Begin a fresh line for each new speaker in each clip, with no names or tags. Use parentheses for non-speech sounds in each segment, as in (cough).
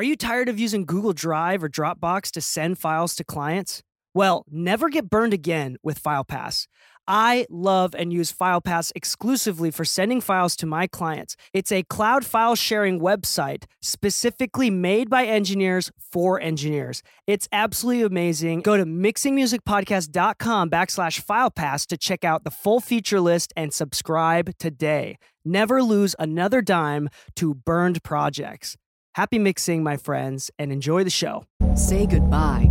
Are you tired of using Google Drive or Dropbox to send files to clients? Well, never get burned again with FilePass. I love and use FilePass exclusively for sending files to my clients. It's a cloud file sharing website specifically made by engineers for engineers. It's absolutely amazing. Go to mixingmusicpodcast.com backslash FilePass to check out the full feature list and subscribe today. Never lose another dime to burned projects. Happy mixing, my friends, and enjoy the show.
Say goodbye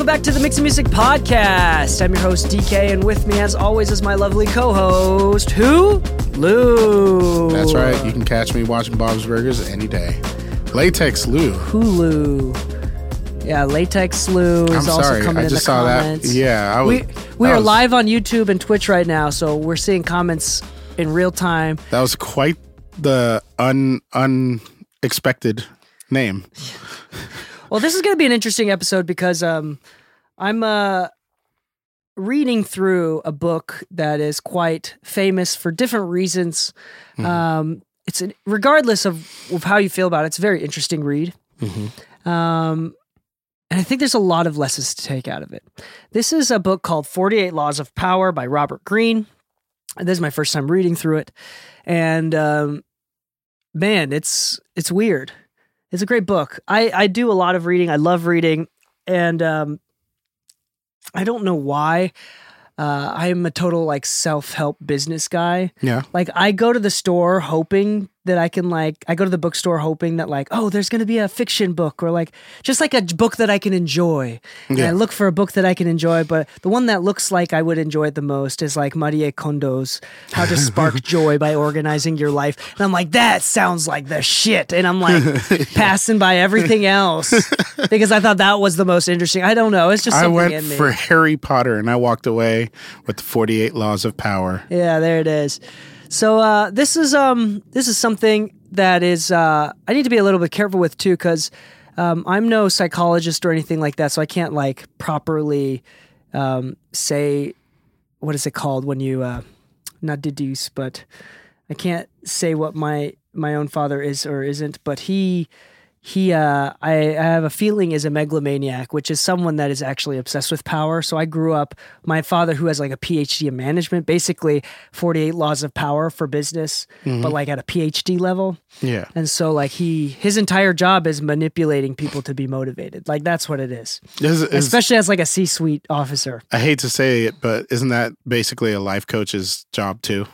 Welcome back to the Mixing Music Podcast. I'm your host Dee Kei, and with me, as always, is my lovely co-host, who Lu.
That's right. You can catch me watching Bob's Burgers any day. Latex Lou.
Hulu. Yeah, Latex Lou is
I'm
also
sorry.
coming
I
in
just
the
saw
comments.
that. Yeah, I was.
we we are
was-
live on YouTube and Twitch right now, so we're seeing comments in real time.
That was quite the un unexpected name. (laughs)
Well, this is going to be an interesting episode because um, I'm uh, reading through a book that is quite famous for different reasons.
Mm-hmm.
Um, it's an, regardless of, of how you feel about it, it's a very interesting read.
Mm-hmm.
Um, and I think there's a lot of lessons to take out of it. This is a book called 48 Laws of Power by Robert Greene. And This is my first time reading through it. And um, man, it's it's weird. It's a great book. I, I do a lot of reading. I love reading. And um, I don't know why. Uh, I am a total like self help business guy.
Yeah.
Like I go to the store hoping that I can like I go to the bookstore hoping that like oh there's going to be a fiction book or like just like a book that I can enjoy. And I look for a book that I can enjoy, but the one that looks like I would enjoy it the most is like Marie Kondo's How to Spark (laughs) Joy by Organizing Your Life. And I'm like that sounds like the shit and I'm like (laughs) passing by everything else (laughs) because I thought that was the most interesting. I don't know, it's just
I
something
went
in me.
for Harry Potter and I walked away with the 48 Laws of Power.
Yeah, there it is. So uh, this is um this is something that is uh, I need to be a little bit careful with too because um, I'm no psychologist or anything like that, so I can't like properly um, say what is it called when you uh, not deduce, but I can't say what my my own father is or isn't, but he he uh I, I have a feeling is a megalomaniac, which is someone that is actually obsessed with power. So I grew up my father who has like a PhD in management, basically 48 laws of power for business, but like at a PhD level.
Yeah.
And so like he his entire job is manipulating people to be motivated. Like that's what it is.
Is- is-
Especially as like a C-suite officer.
I hate to say it, but isn't that basically a life coach's job too?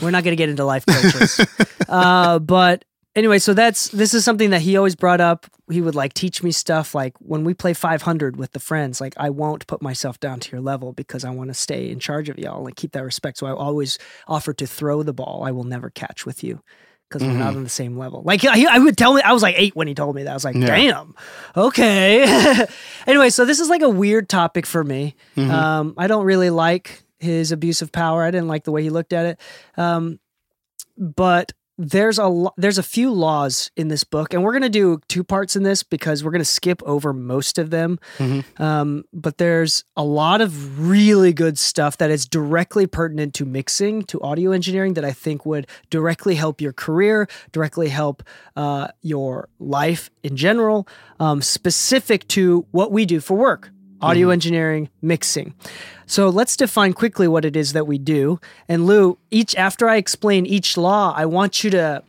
We're not going to get into life coaches. (laughs) uh, but anyway, so that's this is something that he always brought up. He would like teach me stuff like when we play 500 with the friends, like I won't put myself down to your level because I want to stay in charge of y'all and keep that respect. So I always offer to throw the ball. I will never catch with you because we're not on the same level. Like he, I would tell me, I was like eight when he told me that. I was like,
Yeah.
damn, okay. (laughs) anyway, so this is like a weird topic for me. Um, I don't really like his abuse of power. I didn't like the way he looked at it. Um, but there's a lo- there's a few laws in this book, and we're gonna do two parts in this because we're gonna skip over most of them. Um, but there's a lot of really good stuff that is directly pertinent to mixing, to audio engineering, that I think would directly help your career, directly help uh, your life in general, um, specific to what we do for work audio engineering, mixing. So let's define quickly what it is that we do. And Lu, each after I explain each law, I want you to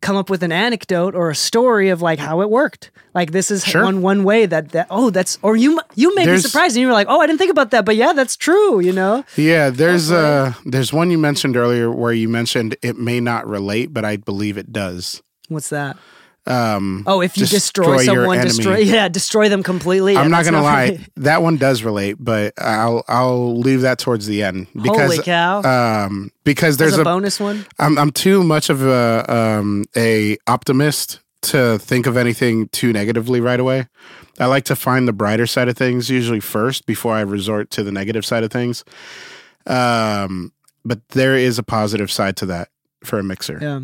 come up with an anecdote or a story of like how it worked. Like this is
Sure.
one one way that that oh that's or you you may be surprised and you were like oh I didn't think about that but yeah that's true you know
Yeah, there's uh there's one you mentioned earlier where you mentioned it may not relate, but I believe it does.
what's that
um,
Oh, if you
Destroy
destroy, someone, destroy (laughs) yeah, destroy them completely.
I'm not gonna lie, that one does relate, but I'll I'll leave that towards the end because
Holy cow!
um because
There's
there's
a,
a
bonus one.
I'm I'm too much of a um a optimist to think of anything too negatively right away. I like to find the brighter side of things usually first before I resort to the negative side of things. Um but there is a positive side to that for a mixer.
Yeah.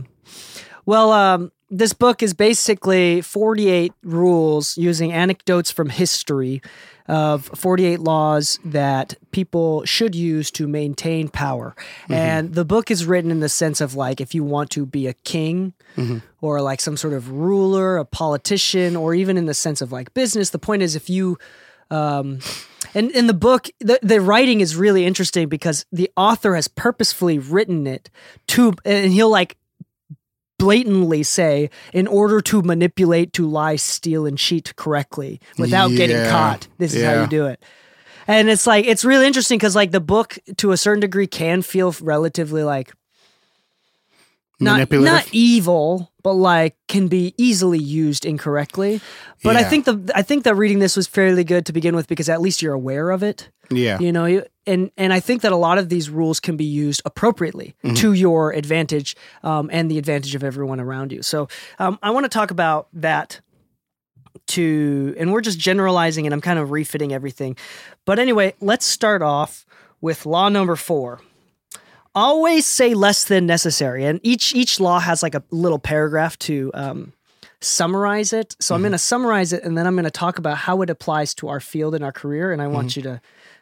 Well, um, this book is basically 48 rules using anecdotes from history of 48 laws that people should use to maintain power. And the book is written in the sense of like if you want to be a king or like some sort of ruler, a politician, or even in the sense of like business, the point is if you um, and in the book, the, the writing is really interesting because the author has purposefully written it to, and he'll like blatantly say, in order to manipulate, to lie, steal, and cheat correctly without getting caught. This is how you do it. And it's like, it's really interesting because like the book to a certain degree can feel relatively like not, not evil, but like can be easily used incorrectly. But I think the I think that reading this was fairly good to begin with because at least you're aware of it.
yeah.
You know, you- and and I think that a lot of these rules can be used appropriately to your advantage um, and the advantage of everyone around you. So um, I want to talk about that to and we're just generalizing and I'm kind of refitting everything. But anyway, let's start off with law number 4 always say less than necessary and each each law has like a little paragraph to um, summarize it. So i'm going to summarize it and then i'm going to talk about how it applies to our field and our career and i want you to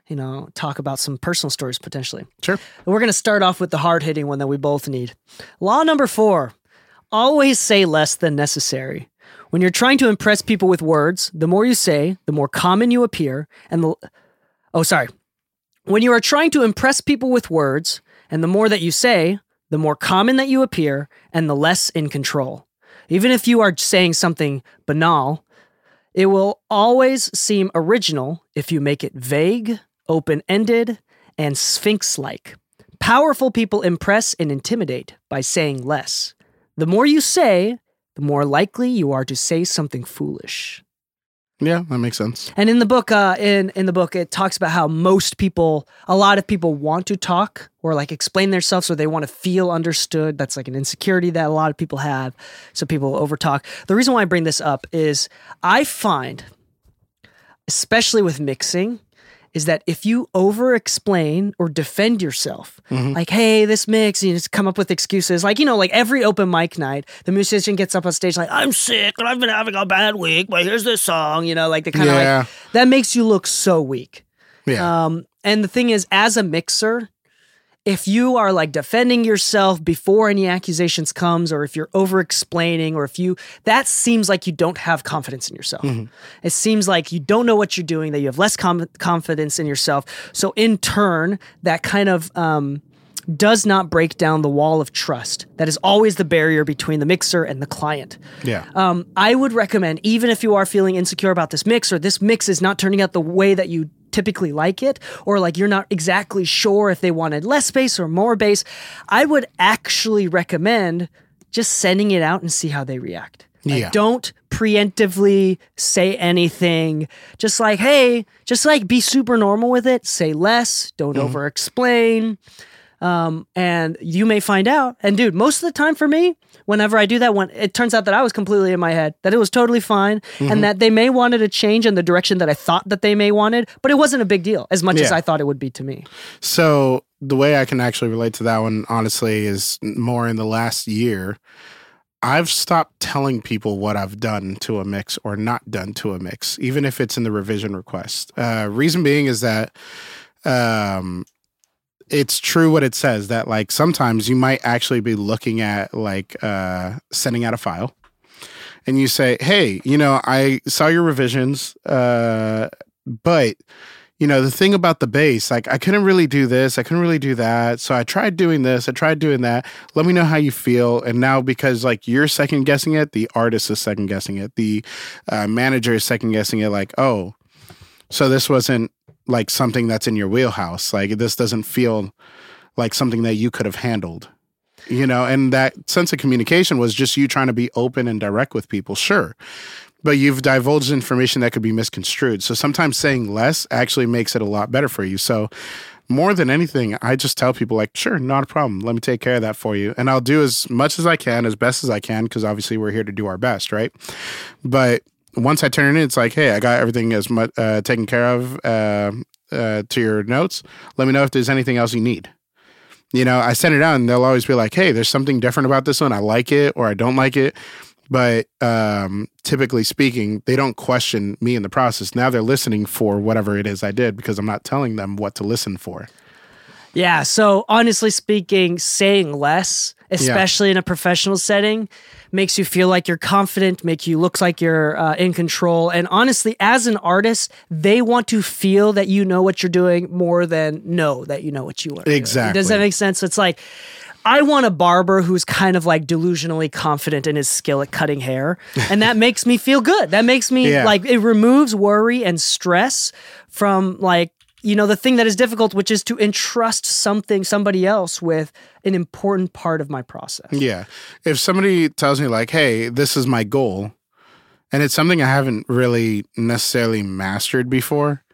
you know talk about some personal stories potentially.
Sure.
we're going to start off with the hard hitting one that we both need. Law number four always say less than necessary. When you're trying to impress people with words the more you say the more common you appear and the oh sorry. When you are trying to impress people with words, and the more that you say, the more common that you appear, and the less in control. Even if you are saying something banal, it will always seem original if you make it vague, open ended, and sphinx like. Powerful people impress and intimidate by saying less. The more you say, the more likely you are to say something foolish.
Yeah, that makes sense.
And in the book, uh, in in the book, it talks about how most people, a lot of people, want to talk or like explain themselves, or they want to feel understood. That's like an insecurity that a lot of people have. So people overtalk. The reason why I bring this up is I find, especially with mixing, is that if you over explain or defend yourself, like, hey, this mix, you just come up with excuses. Like, you know, like every open mic night, the musician gets up on stage, like, I'm sick and I've been having a bad week, but here's this song, you know, like the kind of
Yeah.
like, that makes you look so weak.
Yeah.
Um, and the thing is, as a mixer, if you are like defending yourself before any accusations comes, or if you're over explaining, or if you that seems like you don't have confidence in yourself. It seems like you don't know what you're doing, that you have less com- confidence in yourself. So in turn, that kind of um, does not break down the wall of trust. That is always the barrier between the mixer and the client.
yeah.
Um, I would recommend, even if you are feeling insecure about this mix, or this mix is not turning out the way that you typically like it, or like you're not exactly sure if they wanted less bass or more bass, I would actually recommend just sending it out and see how they react. Like,
Yeah.
Don't preemptively say anything. Just like, hey, just like be super normal with it. Say less. Don't mm-hmm. over explain. Um, and you may find out. And dude, most of the time for me, whenever I do that, when it turns out that I was completely in my head, that it was totally fine, and that they may wanted a change in the direction that I thought that they may wanted, but it wasn't a big deal as much as I thought it would be to me.
So the way I can actually relate to that one, honestly, is more in the last year. I've stopped telling people what I've done to a mix or not done to a mix, even if it's in the revision request. Uh, reason being is that um, it's true what it says that like sometimes you might actually be looking at like uh, sending out a file and you say, hey, you know, I saw your revisions, uh, but you know, the thing about the bass, like I couldn't really do this, I couldn't really do that. So I tried doing this, I tried doing that. Let me know how you feel. And now, because like you're second guessing it, the artist is second guessing it, the uh, manager is second guessing it, like, oh, so this wasn't like something that's in your wheelhouse. Like this doesn't feel like something that you could have handled. you know, and that sense of communication was just you trying to be open and direct with people, sure. But you've divulged information that could be misconstrued. So sometimes saying less actually makes it a lot better for you. So more than anything, I just tell people like, sure, not a problem. Let me take care of that for you. And I'll do as much as I can, as best as I can, because obviously we're here to do our best, right? But once I turn it in, it's like, hey, I got everything as much uh, taken care of uh, uh, to your notes. Let me know if there's anything else you need. You know, I send it out and they'll always be like, hey, there's something different about this one. I like it or I don't like it. But um, typically speaking, they don't question me in the process. Now they're listening for whatever it is I did because I'm not telling them what to listen for.
Yeah. So honestly speaking, saying less, especially in a professional setting, makes you feel like you're confident, make you look like you're uh, in control. And honestly, as an artist, they want to feel that you know what you're doing more than know that you know what you are. doing.
Exactly.
Does that make sense? It's like. I want a barber who's kind of like delusionally confident in his skill at cutting hair. (laughs) And that makes me feel good. That makes me
Yeah.
like it removes worry and stress from like you know the thing that is difficult which is to entrust something somebody else with an important part of my process
Yeah. If somebody tells me, like, hey, this is my goal, and it's something I haven't really necessarily mastered before,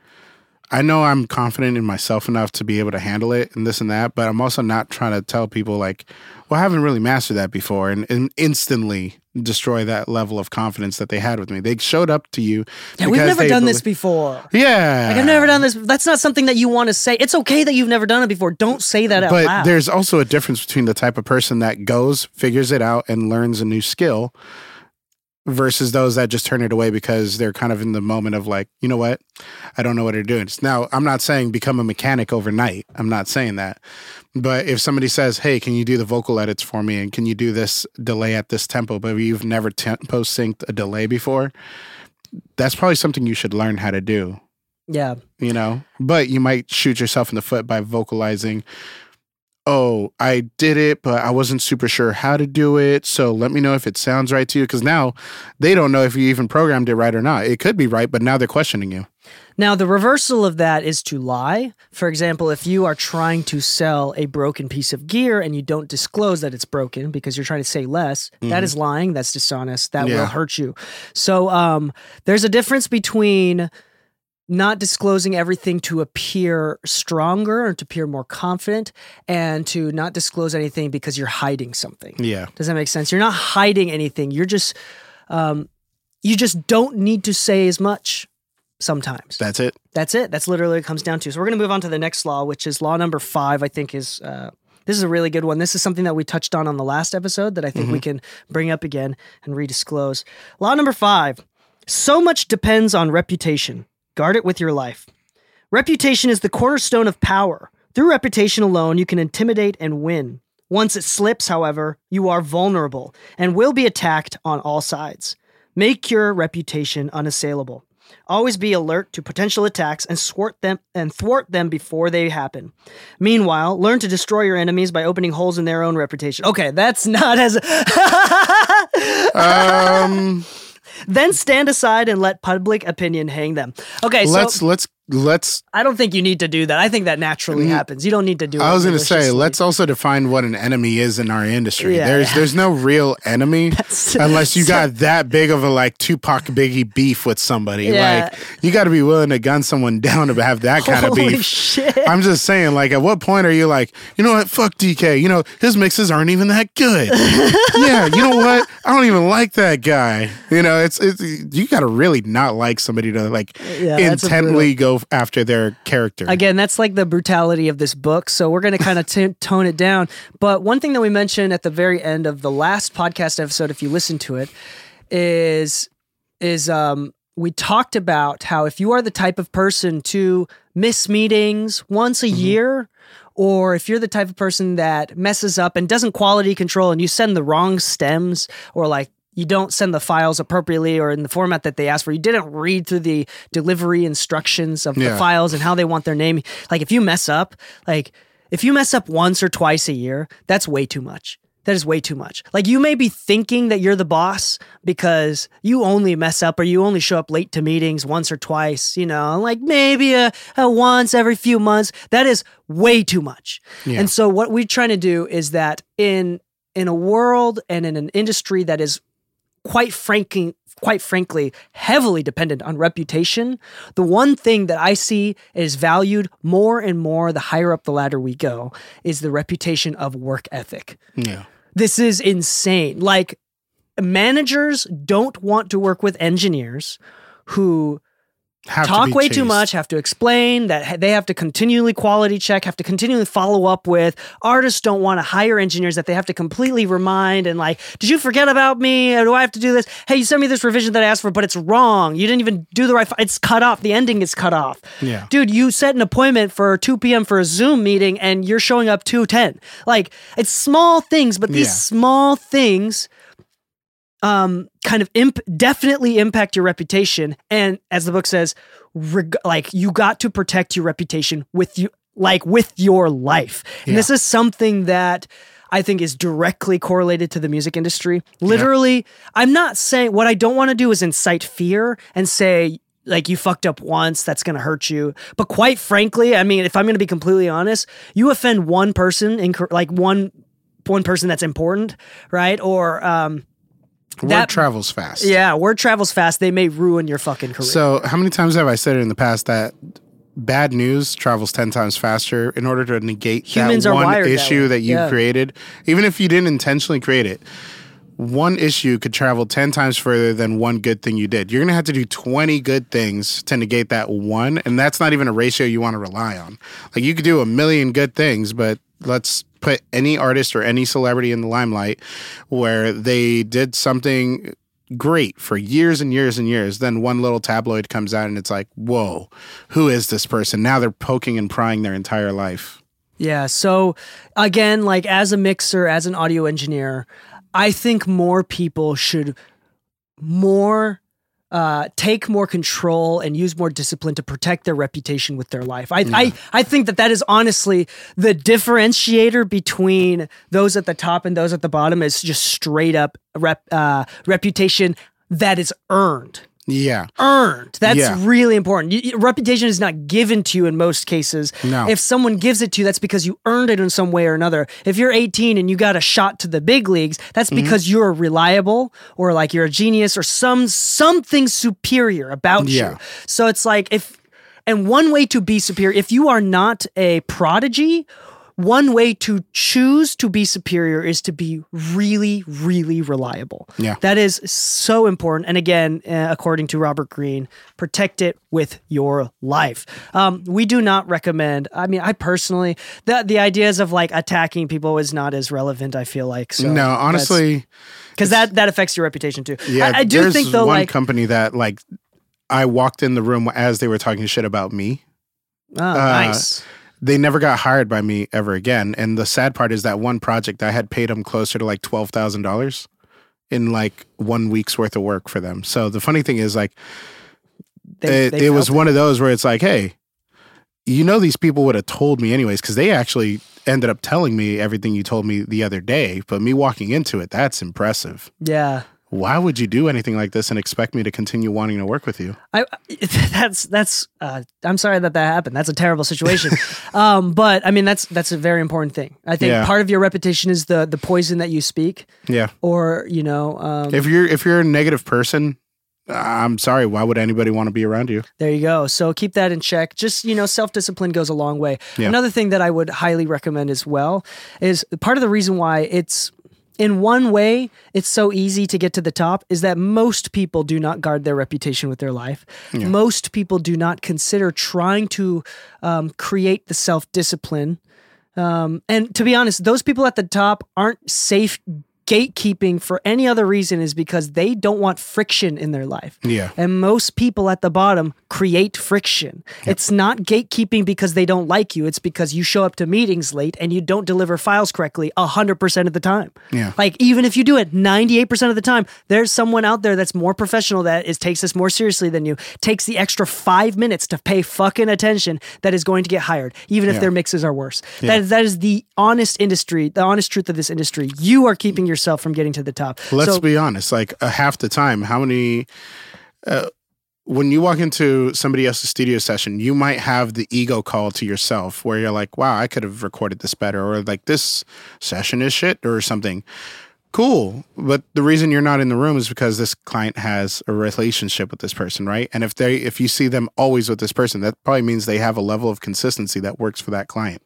I know I'm confident in myself enough to be able to handle it and this and that, but I'm also not trying to tell people, like, well, I haven't really mastered that before and, and instantly destroy that level of confidence that they had with me. They showed up to you.
yeah we've never done this before
Yeah.
like i've never done this that's not something that you want to say it's okay that you've never done it before don't say that out
but
loud
there's also a difference between the type of person that goes, figures it out, and learns a new skill versus those that just turn it away because they're kind of in the moment of like, you know what? I don't know what they're doing. Now, I'm not saying become a mechanic overnight. I'm not saying that. But if somebody says, hey, can you do the vocal edits for me? And can you do this delay at this tempo? But you've never tempo synced a delay before, that's probably something you should learn how to do
yeah
you know but you might shoot yourself in the foot by vocalizing oh i did it but i wasn't super sure how to do it. So let me know if it sounds right to you because now they don't know if you even programmed it right or not. It could be right but now they're questioning you.
Now the reversal of that is to lie. For example if you are trying to sell a broken piece of gear and you don't disclose that it's broken because you're trying to say less that is lying. That's dishonest. That will hurt you. So um, there's a difference between not disclosing everything to appear stronger or to appear more confident and to not disclose anything because you're hiding something
yeah
does that make sense you're not hiding anything you're just um, you just don't need to say as much sometimes
that's it
that's it. That's literally what it comes down to. So we're going to move on to the next law, which is law number five. I think is uh, this is a really good one. This is something that we touched on on the last episode that I think we can bring up again and redisclose. Law number five: so much depends on reputation. Guard it with your life. Reputation is the cornerstone of power. Through reputation alone, you can intimidate and win. Once it slips, however, you are vulnerable and will be attacked on all sides. Make your reputation unassailable. Always be alert to potential attacks and thwart them and thwart them before they happen. Meanwhile, learn to destroy your enemies by opening holes in their own reputation. Okay, that's not as (laughs)
um
Then stand aside and let public opinion hang them. Okay, so
let's let's let's
I don't think you need to do that. I think that naturally happens. You don't need to do it.
Mm. I was going to say, let's also define what an enemy is in our industry.
Yeah,
there's
yeah.
there's no real enemy (laughs) (laughs) unless you got that big of a like Tupac Biggie beef with somebody.
Yeah.
Like you got to be willing to gun someone (laughs) down to have that kind of
Holy
beef.
shit.
I'm just saying, like, at what point are you like, you know what? Fuck Dee Kei. You know his mixes aren't even that good. yeah, you know what? I don't even like that guy. You know, it's it's you got to really not like somebody to like
Yeah,
intently go after their character.
Again, that's like the brutality of this book. So we're going to kind of t- tone it down. But one thing that we mentioned at the very end of the last podcast episode, if you listen to it, is is um, we talked about how if you are the type of person to miss meetings once a year, or if you're the type of person that messes up and doesn't quality control and you send the wrong stems or like you don't send the files appropriately or in the format that they asked for. You didn't read through the delivery instructions of the
Yeah.
files and how they want their name. Like if you mess up, like if you mess up once or twice a year, that's way too much. That is way too much. Like you may be thinking that you're the boss because you only mess up or you only show up late to meetings once or twice, you know, like maybe a, a once every few months. That is way too much.
Yeah.
And so what we're trying to do is that in in a world and in an industry that is quite frankly quite frankly heavily dependent on reputation the one thing that i see is valued more and more the higher up the ladder we go is the reputation of work ethic
Yeah.
this is insane like managers don't want to work with engineers who
Have to
talk
be
way too much, have to explain that they have to continually quality check, have to continually follow up with. Artists don't want to hire engineers that they have to completely remind and like, did you forget about me? Or do I have to do this? Hey, you sent me this revision that I asked for, but it's wrong. You didn't even do the right. It's cut off. The ending is cut off.
Yeah.
dude, you set an appointment for 2 p.m. for a Zoom meeting, and you're showing up 2:10. Like, it's small things, but these
Yeah.
small things um kind of imp- definitely impact your reputation and as the book says reg- like you got to protect your reputation with you like with your life and
Yeah.
this is something that I think is directly correlated to the music industry. Literally, I'm not saying what I don't want to do is incite fear and say like you fucked up once that's going to hurt you. But quite frankly, I mean, if I'm going to be completely honest, you offend one person in like one one person that's important, right? Or um
Word
that-
travels fast.
yeah, word travels fast. They may ruin your fucking career.
So, how many times have I said it in the past that bad news travels 10 times faster in order to negate
Humans
that one
wired that
issue that, you
Yeah.
created? Even if you didn't intentionally create it, one issue could travel 10 times further than one good thing you did. You're going to have to do 20 good things to negate that one. And that's not even a ratio you want to rely on. Like, you could do a million good things, but let's put any artist or any celebrity in the limelight where they did something great for years and years and years. Then one little tabloid comes out and it's like, whoa, who is this person? Now they're poking and prying their entire life.
Yeah. So again, like as a mixer, as an audio engineer, I think more people should more uh, take more control and use more discipline to protect their reputation with their life. I, I I think that that is honestly the differentiator between those at the top and those at the bottom is just straight up rep, uh, reputation that is earned
Yeah.
earned. That's
Yeah.
really important. You, reputation is not given to you in most cases.
No.
If someone gives it to you, that's because you earned it in some way or another. If you're 18 and you got a shot to the big leagues, that's
Mm-hmm.
because you're reliable or like you're a genius or some something superior about
Yeah.
you. So it's like if and one way to be superior, if you are not a prodigy, one way to choose to be superior is to be really, really reliable.
Yeah.
That is so important. And again, uh, according to Robert Greene, protect it with your life. Um, we do not recommend, I mean, I personally, the, the ideas of like attacking people is not as relevant, I feel like. So
no, honestly,
Because that, that affects your reputation too.
yeah.
I, I do think though,
one
like,
company that like I walked in the room as they were talking shit about me.
oh,
uh,
nice.
They never got hired by me ever again. And the sad part is that one project I had paid them closer to like twelve thousand dollars in like one week's worth of work for them. So the funny thing is like
They-
it,
they
it was one of those where it's like, hey, you know, these people would have told me anyways because they actually ended up telling me everything you told me the other day. But me walking into it, that's impressive.
Yeah.
Why would you do anything like this and expect me to continue wanting to work with you?
I (laughs) that's that's uh, I'm sorry that that happened. That's a terrible situation. (laughs) um, but I mean that's that's a very important thing. I think
Yeah.
part of your reputation is the the poison that you speak,
Yeah.
or you know, um,
If you're if you're a negative person, I'm sorry. Why would anybody want to be around you?
there you go. So keep that in check. Just you know, self discipline goes a long way.
Yeah.
Another thing that I would highly recommend as well is part of the reason why it's in one way it's so easy to get to the top is that most people do not guard their reputation with their life. Most people do not consider trying to um, create the self-discipline. Um, and to be honest those people at the top aren't safe gatekeeping for any other reason is because they don't want friction in their life.
Yeah.
And most people at the bottom create friction. It's not gatekeeping because they don't like you. It's because you show up to meetings late and you don't deliver files correctly 100% of the time.
Yeah.
Like even if you do it 98% of the time, there's someone out there that's more professional that is takes this more seriously than you, takes the extra 5 minutes to pay fucking attention that is going to get hired even if
Yeah.
their mixes are worse. That that is the honest industry, the honest truth of this industry. You are keeping yourself from getting to the top.
Let's
So-
be honest. Like uh, half the time, how many? Uh, when you walk into somebody else's studio session, you might have the ego call to yourself where you're like, "Wow, I could have recorded this better," or like, "This session is shit," or something. Cool, but the reason you're not in the room is because this client has a relationship with this person, right? And if they, if you see them always with this person, that probably means they have a level of consistency that works for that client.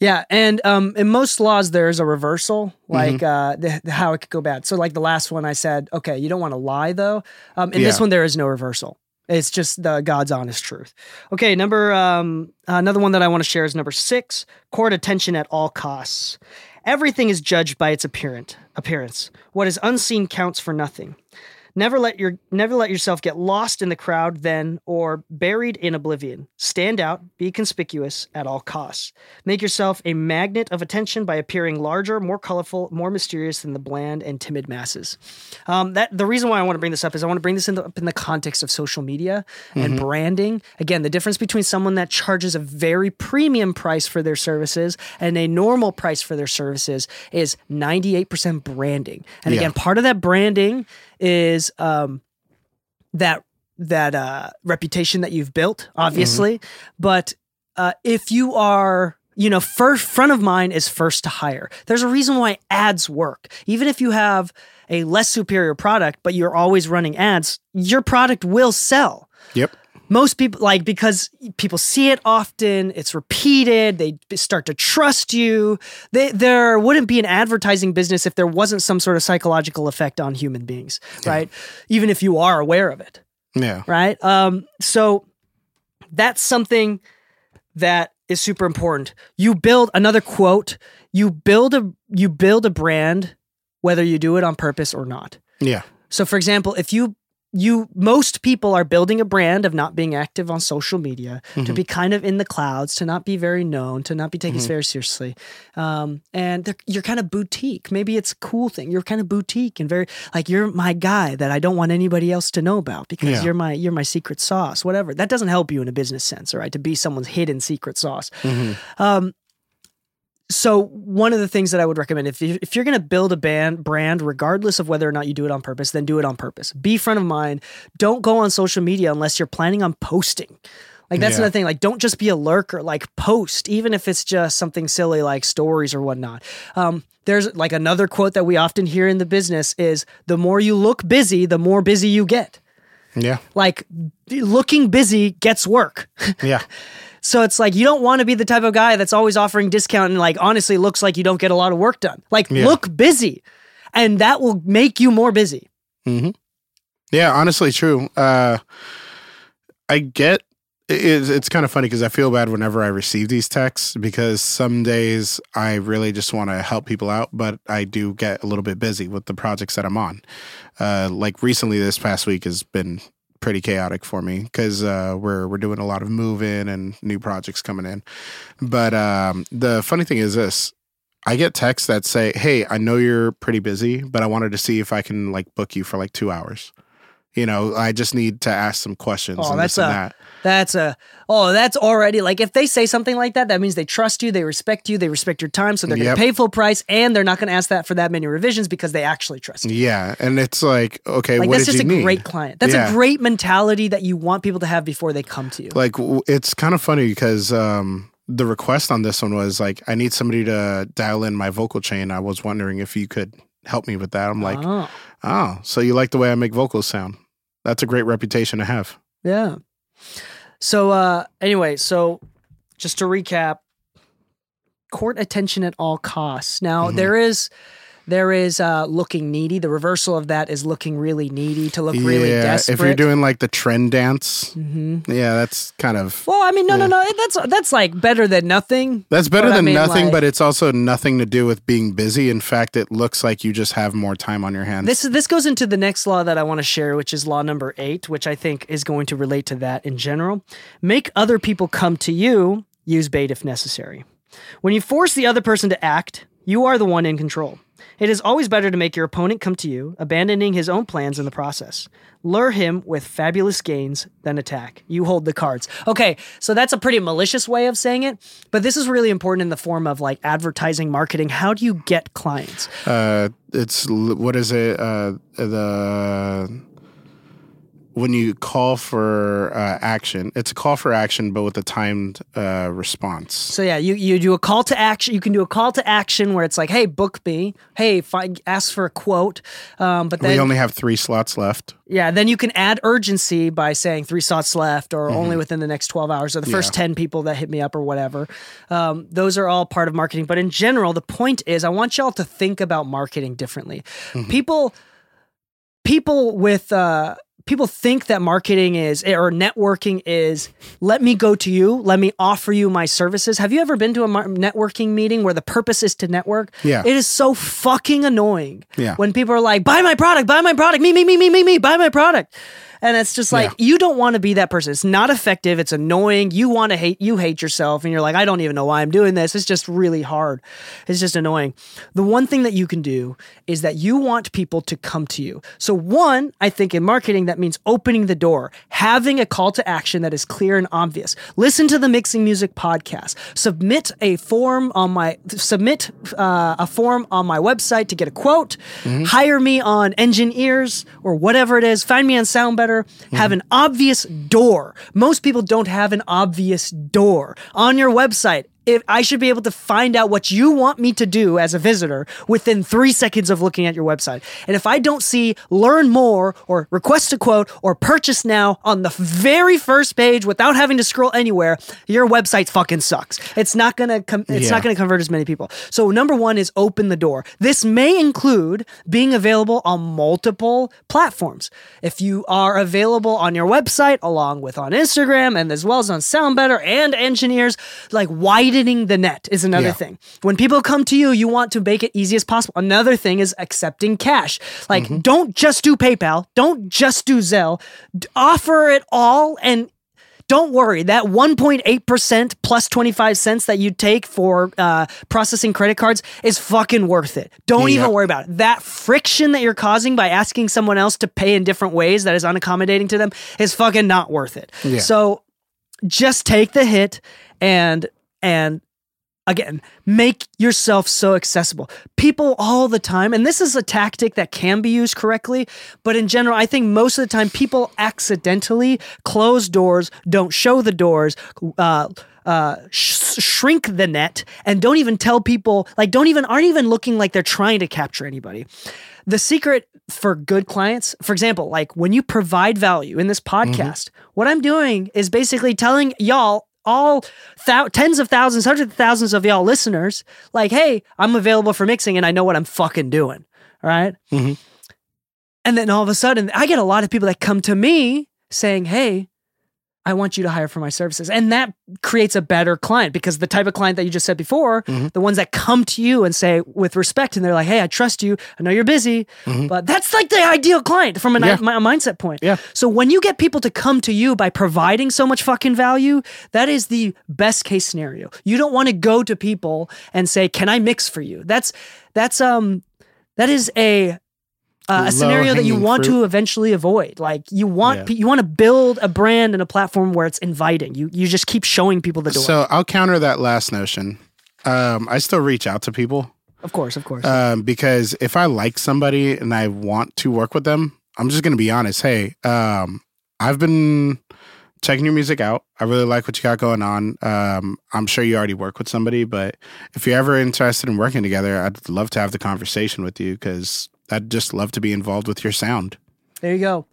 Yeah, and um, in most laws, there's a reversal, like uh, the, the- how it could go bad. So, like the last one, I said, okay, you don't want to lie though. Um, in this one, there is no reversal. It's just the God's honest truth. Okay, number um, another one that I want to share is number six: court attention at all costs. Everything is judged by its appearance. Appearance. What is unseen counts for nothing. Never let your never let yourself get lost in the crowd then or buried in oblivion. Stand out, be conspicuous at all costs. Make yourself a magnet of attention by appearing larger, more colorful, more mysterious than the bland and timid masses. Um, that the reason why I want to bring this up is I want to bring this in the, up in the context of social media and branding. Again, the difference between someone that charges a very premium price for their services and a normal price for their services is 98% branding. And
Yeah.
again, part of that branding is um, that that uh, reputation that you've built, obviously. But uh, if you are you know, first front of mind is first to hire. There's a reason why ads work. Even if you have a less superior product, but you're always running ads, your product will sell
Yep.
Most people like because people see it often it's repeated they start to trust you. They, there wouldn't be an advertising business if there wasn't some sort of psychological effect on human beings right? Even if you are aware of it.
Yeah.
right? Um so that's something that is super important. You build another quote you build a you build a brand whether you do it on purpose or not.
Yeah.
so, for example, if you you most people are building a brand of not being active on social media to be kind of in the clouds to not be very known to not be taken very seriously. Um, and you're kind of boutique. Maybe it's a cool thing. You're kind of boutique and very like you're my guy that i don't want anybody else to know about because
Yeah.
you're my you're my secret sauce whatever. That doesn't help you in a business sense all right to be someone's hidden secret sauce. Um, so one of the things that I would recommend if you, if you're going to build a band brand, regardless of whether or not you do it on purpose, then do it on purpose. Be front of mind. Don't go on social media unless you're planning on posting. Like that's
Yeah.
another thing. Like don't just be a lurker. Like post, even if it's just something silly like stories or whatnot. Um, there's like another quote that we often hear in the business is the more you look busy, the more busy you get.
Yeah.
Like looking busy gets work.
Yeah. (laughs)
So it's like you don't want to be the type of guy that's always offering discount and like honestly looks like you don't get a lot of work done. Like
Yeah.
look busy and that will make you more busy.
Yeah, honestly, true. Uh, I get it's, it's kind of funny because I feel bad whenever I receive these texts because some days I really just want to help people out, but I do get a little bit busy with the projects that I'm on. Uh, like recently, this past week has been pretty chaotic for me because uh, we're we're doing a lot of moving and new projects coming in. But um, the funny thing is this. I get texts that say, "Hey, I know you're pretty busy, but I wanted to see if I can like book you for like two hours." You know, I just need to ask some questions
Oh,
and
that's
this and
a-
that.
That's a oh, that's already like if they say something like that, that means they trust you, they respect you, they respect your time, so they're
Yep.
gonna pay full price and they're not gonna ask that for that many revisions because they actually trust you.
Yeah, and it's like, okay,
Like
what
that's
did
just a
need?
great client. That's
Yeah.
a great mentality that you want people to have before they come to you.
Like, it's kind of funny because um, the request on this one was like, I need somebody to dial in my vocal chain. I was wondering if you could help me with that. I'm like,
oh,
oh, so you like the way I make vocals sound? That's a great reputation to have.
yeah. So uh anyway, so just to recap, court attention at all costs. Now
Mhm.
there is There is uh, looking needy. The reversal of that is looking really needy to look really
yeah,
desperate.
if you're doing like the trend dance,
Mm-hmm.
yeah, that's kind of
well, I mean, no, no,
Yeah.
no. That's that's like better than nothing.
that's better
but I
than
mean,
nothing,
like-
but it's also nothing to do with being busy. In fact, it looks like you just have more time on your hands.
This this goes into the next law that I want to share, which is law number eight, which I think is going to relate to that in general. Make other people come to you. Use bait if necessary. When you force the other person to act, you are the one in control. It is always better to make your opponent come to you, abandoning his own plans in the process. Lure him with fabulous gains, then attack. You hold the cards. Okay, so that's a pretty malicious way of saying it, but this is really important in the form of like advertising, marketing. How do you get clients?
uh, it's what is it? Uh, the when you call for uh, action, it's a call for action, but with a timed uh, response.
So yeah, you you do a call to action. You can do a call to action where it's like, "Hey, book me." Hey, find, ask for a quote. Um, but then
we only have three slots left.
yeah, then you can add urgency by saying three slots left, or only within the next twelve hours, or the first
Mm-hmm. Yeah.
ten people that hit me up, or whatever. Um, those are all part of marketing. But in general, the point is, I want y'all to think about marketing differently.
Mm-hmm.
People, people with. Uh, People think that marketing is eh, or networking is let me go to you, let me offer you my services. Have you ever been to a networking meeting where the purpose is to network?
Yeah.
It is so fucking annoying
Yeah.
when people are like, buy my product, buy my product, me, me, me, me, me, me, buy my product. And it's just like
Yeah.
you don't want to be that person. It's not effective. It's annoying. You want to hate. You hate yourself, and you're like, I don't even know why I'm doing this. It's just really hard. It's just annoying. The one thing that you can do is that you want people to come to you. So one, I think in marketing that means opening the door, having a call to action that is clear and obvious. Listen to the Mixing Music podcast. Submit a form on my submit uh, a form on my website to get a quote. Hire me on Engineers or whatever it is. Find me on Sound Better. Have an obvious door. Most people don't have an obvious door on your website. If I should be able to find out what you want me to do as a visitor within three seconds of looking at your website. And if I don't see learn more or request a quote or purchase now on the very first page without having to scroll anywhere, your website fucking sucks. It's not gonna com- it's
Yeah.
not gonna convert as many people. So number one is open the door. This may include being available on multiple platforms. If you are available on your website along with on Instagram and as well as on SoundBetter and engineers, like widening the net is another
Yeah.
thing. When people come to you, you want to make it easy as possible. Another thing is accepting cash. Like
Mm-hmm.
don't just do PayPal, don't just do Zelle. Offer it all and don't worry, that 1.8% plus 25 cents that you take for uh, processing credit cards is fucking worth it. Don't
Yeah.
even worry about it. That friction that you're causing by asking someone else to pay in different ways that is unaccommodating to them is fucking not worth it.
Yeah.
So just take the hit and, and, Again, make yourself so accessible. People all the time, and this is a tactic that can be used correctly, but in general, I think most of the time people accidentally close doors, don't show the doors, uh, uh, sh- shrink the net, and don't even tell people, like, don't even, aren't even looking like they're trying to capture anybody. The secret for good clients, for example, like when you provide value in this podcast, what I'm doing is basically telling y'all all thou- tens of thousands, hundreds of thousands of y'all listeners, like, hey, I'm available for mixing and I know what I'm fucking doing. Right?
Mhm.
And then all of a sudden, I get a lot of people that come to me saying, hey, I want you to hire for my services. And that creates a better client because the type of client that you just said before,
Mm-hmm.
the ones that come to you and say with respect, and they're like, hey, I trust you. I know you're busy. But that's like the ideal client from an,
Mm-hmm. Yeah.
a mindset point.
Yeah.
So when you get people to come to you by providing so much fucking value, that is the best case scenario. You don't want to go to people and say, "Can I mix for you?" That's that's um that is a uh, a scenario that you want to eventually avoid. Like you want
Yeah.
you want to build a brand and a platform where it's inviting. You you just keep showing people the door.
So I'll counter that last notion. Um, I still reach out to people
of course, of course.
um, because if I like somebody and I want to work with them, I'm just going to be honest. Hey, um, I've been checking your music out. I really like what you got going on. Um, I'm sure you already work with somebody, but if you're ever interested in working together, I'd love to have the conversation with you because I'd just love to be involved with your sound.
there you go.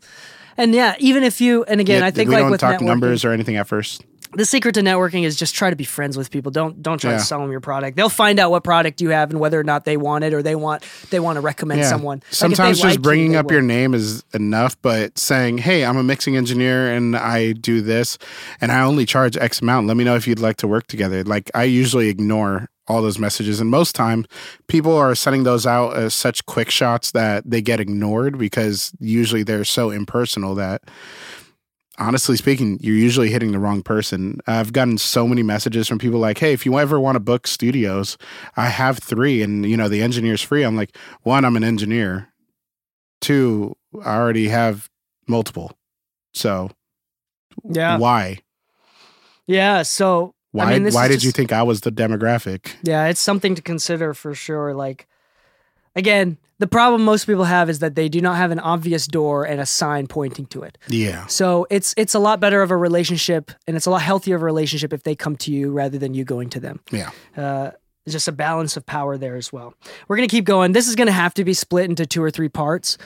And yeah, even if you and again,
Yeah,
I think
we
like
don't
with
talk
networking,
numbers or anything at first.
the secret to networking is just try to be friends with people. Don't don't try
Yeah.
to sell them your product. They'll find out what product you have and whether or not they want it or they want they want to recommend someone. Like, if they
Sometimes
like
just
you,
bringing
they
up
will.
your name is enough, but saying, "Hey, I'm a mixing engineer and I do this, and I only charge X amount. Let me know if you'd like to work together." Like I usually ignore all those messages, and most time people are sending those out as such quick shots that they get ignored because usually they're so impersonal that. Honestly speaking, you're usually hitting the wrong person. I've gotten so many messages from people like, "Hey, if you ever want to book studios, I have three, and you know the engineer's free." I'm like, one, I'm an engineer. Two, I already have multiple. So
Yeah.
why?
Yeah. So
Why
I mean,
why did you think I was the demographic?
Yeah, it's something to consider for sure. Like, again, the problem most people have is that they do not have an obvious door and a sign pointing to it.
Yeah.
So it's it's a lot better of a relationship, and it's a lot healthier of a relationship if they come to you rather than you going to them.
Yeah.
Uh, just a balance of power there as well. We're gonna keep going. This is gonna have to be split into two or three parts.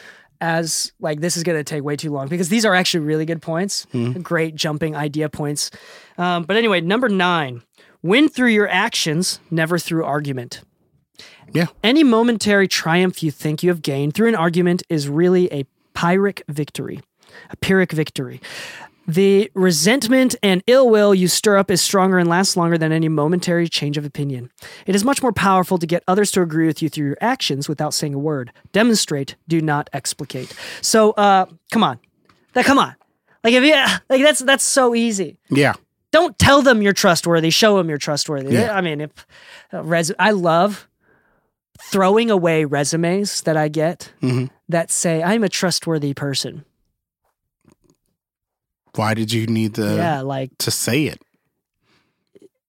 As like this is gonna take way too long because these are actually really good points, great jumping idea points. Um, but anyway, number nine: win through your actions, never through argument.
Yeah.
Any momentary triumph you think you have gained through an argument is really a pyrrhic victory, a pyrrhic victory. The resentment and ill will you stir up is stronger and lasts longer than any momentary change of opinion. It is much more powerful to get others to agree with you through your actions without saying a word. Demonstrate, do not explicate. So, uh, come on, that come on, like if you like that's that's so easy
Yeah.
don't tell them you're trustworthy. Show them you're trustworthy.
Yeah.
I mean, if uh, res- I love throwing away resumes that I get
Mhm.
that say I'm a trustworthy person.
Why did you need the
yeah, like
to say it?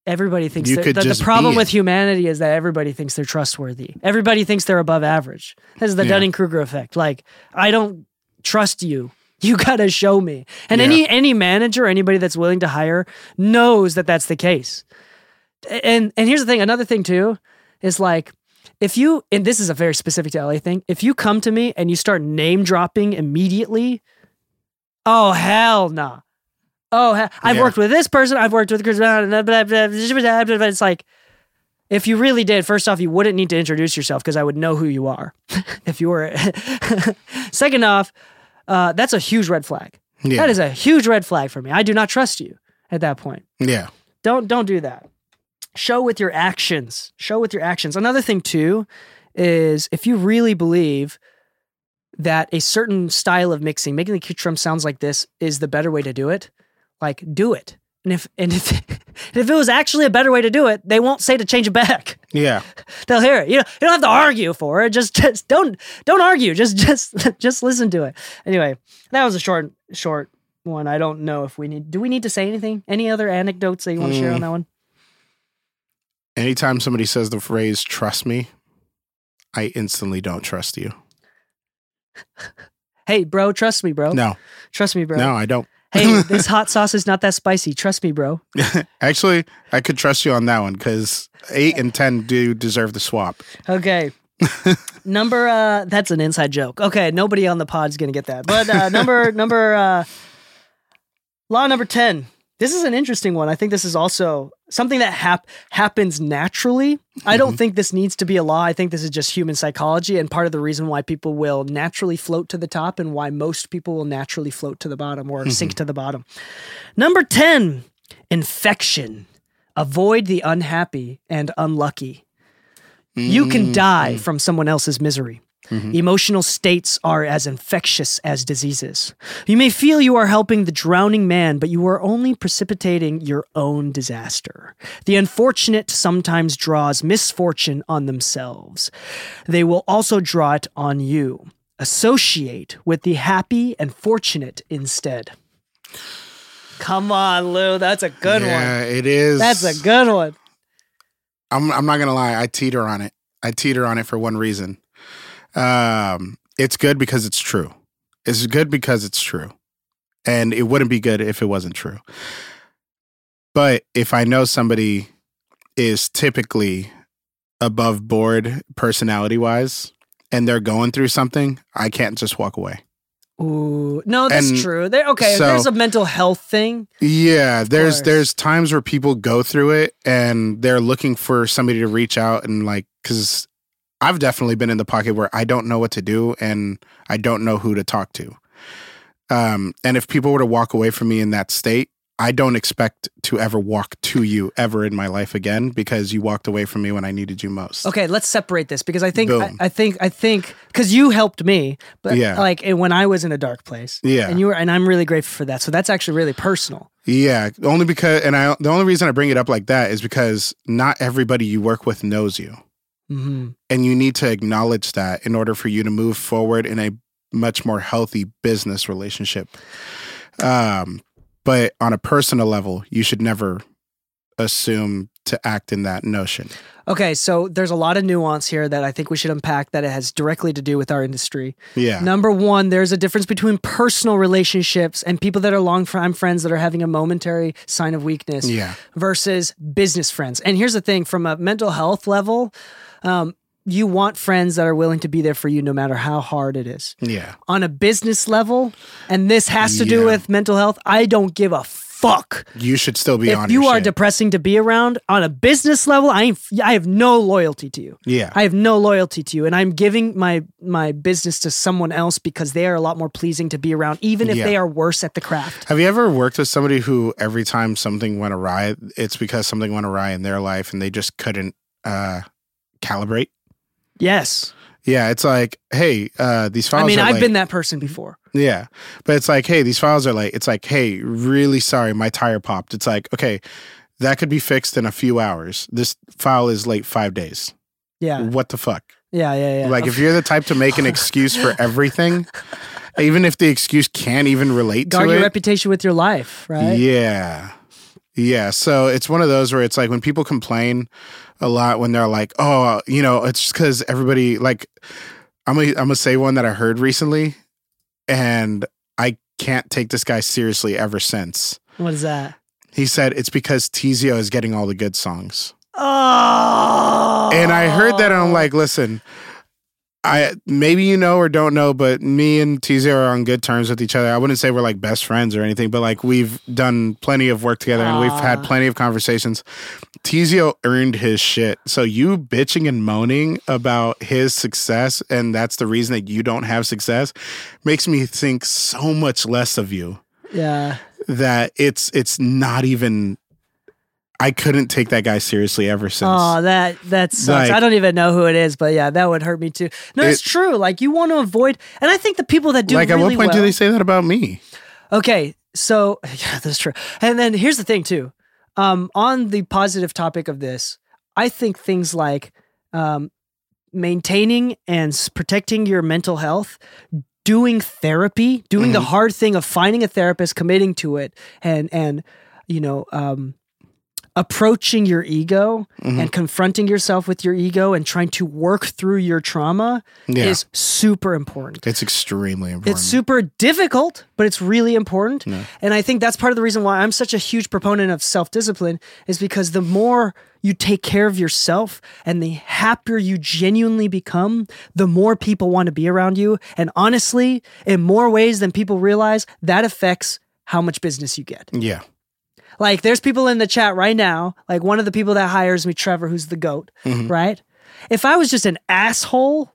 everybody thinks
You
that,
could
the, the problem with
it.
humanity is that everybody thinks they're trustworthy. Everybody thinks they're above average. This is the
Yeah.
Dunning Kruger effect. Like I don't trust you. (laughs) You gotta show me. And
Yeah.
any any manager, anybody that's willing to hire, knows that that's the case. And and here's the thing. Another thing too is like if you and this is a very specific to LA thing. If you come to me and you start name dropping immediately, oh hell no. Oh, he- I've
Yeah.
worked with this person. I've worked with Chris. It's like if you really did, first off, you wouldn't need to introduce yourself because I would know who you are. (laughs) if you were. (laughs) Second off, uh, that's a huge red flag.
Yeah.
That is a huge red flag for me. I do not trust you at that point.
yeah.
Don't don't do that. Show with your actions. Show with your actions. Another thing too is if you really believe that a certain style of mixing, making the kick drum sounds like this, is the better way to do it, like do it. And if and if (laughs) and if it was actually a better way to do it, they won't say to change it back.
Yeah. (laughs)
They'll hear it. You know, you don't have to argue for it. Just just don't don't argue. Just just (laughs) just listen to it. Anyway, that was a short short one. I don't know if we need do we need to say anything? Any other anecdotes that you want to share on hmm. that one?
Anytime somebody says the phrase trust me, I instantly don't trust you.
Hey, bro, trust me, bro.
No.
Trust me, bro.
No, I don't.
Hey, (laughs) this hot sauce is not that spicy. Trust me, bro. (laughs)
Actually, I could trust you on that one because eight and ten do deserve the swap.
Okay. (laughs) number uh that's an inside joke. Okay, nobody on the pod's going to get that. But uh number number uh law number 10. This is an interesting one. I think this is also something that hap- happens naturally. I don't mm-hmm. think this needs to be a law. I think this is just human psychology and part of the reason why people will naturally float to the top and why most people will naturally float to the bottom or mm-hmm. sink to the bottom. Number 10, infection. Avoid the unhappy and unlucky. You can mm-hmm. die from someone else's misery. Mm-hmm. Emotional states are as infectious as diseases. You may feel you are helping the drowning man, but you are only precipitating your own disaster. The unfortunate sometimes draws misfortune on themselves. They will also draw it on you. Associate with the happy and fortunate instead. Come on, Lu. That's a good
yeah,
one.
it is.
That's a good one.
I'm I'm not gonna lie. I teeter on it. I teeter on it for one reason. Um, it's good because it's true. It's good because it's true, and it wouldn't be good if it wasn't true. But if I know somebody is typically above board personality wise, and they're going through something, I can't just walk away.
Ooh, no, that's
And
true. There, okay,
so-
there's a mental health thing.
Yeah, there's there's times where people go through it and they're looking for somebody to reach out and like cuz I've definitely been in the pocket where I don't know what to do and I don't know who to talk to. Um and if people were to walk away from me in that state, I don't expect to ever walk to you ever in my life again because you walked away from me when I needed you most.
Okay, let's separate this because I think I, I think I think because you helped me, but
Yeah.
like when I was in a dark place,
Yeah.
and you were, and I'm really grateful for that. So that's actually really personal.
Yeah, only because and I the only reason I bring it up like that is because not everybody you work with knows you.
Hmm
and you need to acknowledge that in order for you to move forward in a much more healthy business relationship. Um, but on a personal level, you should never assume to act in that notion.
Okay, so there's a lot of nuance here that I think we should unpack that it has directly to do with our industry.
Yeah.
Number one, there's a difference between personal relationships and people that are long time friends that are having a momentary sign of weakness
Yeah.
versus business friends. And here's the thing from a mental health level, um, you want friends that are willing to be there for you no matter how hard it is.
Yeah.
On a business level, and this has to do with mental health, I don't give a fuck.
You should still be
If
on
you are
shit.
depressing to be around on a business level, I ain't, I have no loyalty to you.
Yeah.
I have no loyalty to you, and I'm giving my my business to someone else because they are a lot more pleasing to be around, even if
Yeah.
they are worse at the craft.
Have you ever worked with somebody who every time something went awry, it's because something went awry in their life and they just couldn't uh calibrate?
Yes,
Yeah, it's like, hey, uh these files
I mean I've
late.
been that person before.
Yeah. But it's like, hey, these files are late. It's like, hey, really sorry, my tire popped. It's like, okay, that could be fixed in a few hours. This file is late five days.
Yeah,
What the fuck?
yeah, yeah, yeah.
Like, if you're the type to make an (laughs) excuse for everything, even if the excuse can't even relate to it.
guard
to
your
it.
reputation with your life, right?
Yeah. Yeah. So it's one of those where it's like when people complain a lot when they're like, oh, you know, it's just because everybody, like, I'm to I'm gonna say one that I heard recently, and I can't take this guy seriously ever since.
What is that?
He said it's because Teezio is getting all the good songs.
Oh,
And I heard that and I'm like, listen, I maybe you know or don't know, but me and Teezio are on good terms with each other. I wouldn't say we're like best friends or anything, but like we've done plenty of work together and we've had plenty of conversations. Teezio earned his shit. So you bitching and moaning about his success and that's the reason that you don't have success makes me think so much less of you
yeah.
that it's it's not even I couldn't take that guy seriously ever since.
Oh, that that sucks.
Like-
I don't even know who it is, but yeah, that would hurt me too. No, it's true. Like you want to avoid, and I think the people that do
like
really
at what point
well,
do they say that about me?
Okay, so (laughs) yeah, that's true. And then here's the thing too. Um, on the positive topic of this, I think things like um, maintaining and protecting your mental health, doing therapy, doing the
Mhm.
hard thing of finding a therapist, committing to it, and and you know. Um, approaching your ego
Mhm.
and confronting yourself with your ego and trying to work through your trauma
Yeah.
is super important.
It's extremely important.
It's super difficult, but it's really important.
Yeah.
And I think that's part of the reason why I'm such a huge proponent of self discipline is because the more you take care of yourself and the happier you genuinely become, the more people want to be around you. And honestly, in more ways than people realize, that affects how much business you get.
yeah.
Like there's people in the chat right now, like one of the people that hires me, Trevor, who's the goat,
Mhm.
right? If I was just an asshole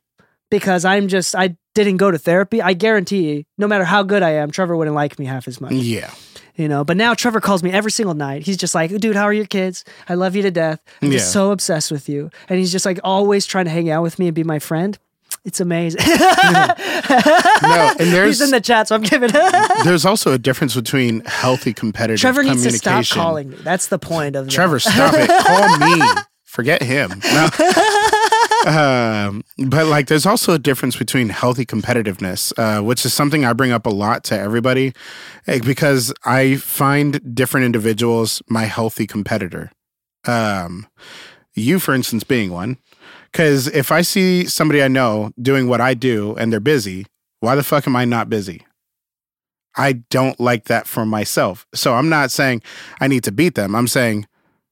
because I'm just I didn't go to therapy, I guarantee no matter how good I am, Trevor wouldn't like me half as much.
Yeah.
You know, but now Trevor calls me every single night. He's just like, dude, how are your kids? I love you to death. I'm just so obsessed with you. And he's just like always trying to hang out with me and be my friend. It's amazing. (laughs)
No, and there's
he's in the chat, so I'm giving (laughs)
there's also a difference between healthy competitive
Trevor needs to
communication.
stop calling me. That's the point of
Trevor, stop it. Call me. (laughs) Forget him. No. um, but like, there's also a difference between healthy competitiveness, uh, which is something I bring up a lot to everybody, eh, because I find different individuals my healthy competitor. Um, you, for instance, being one. Because if I see somebody I know doing what I do and they're busy, why the fuck am I not busy? I don't like that for myself. So I'm not saying I need to beat them. I'm saying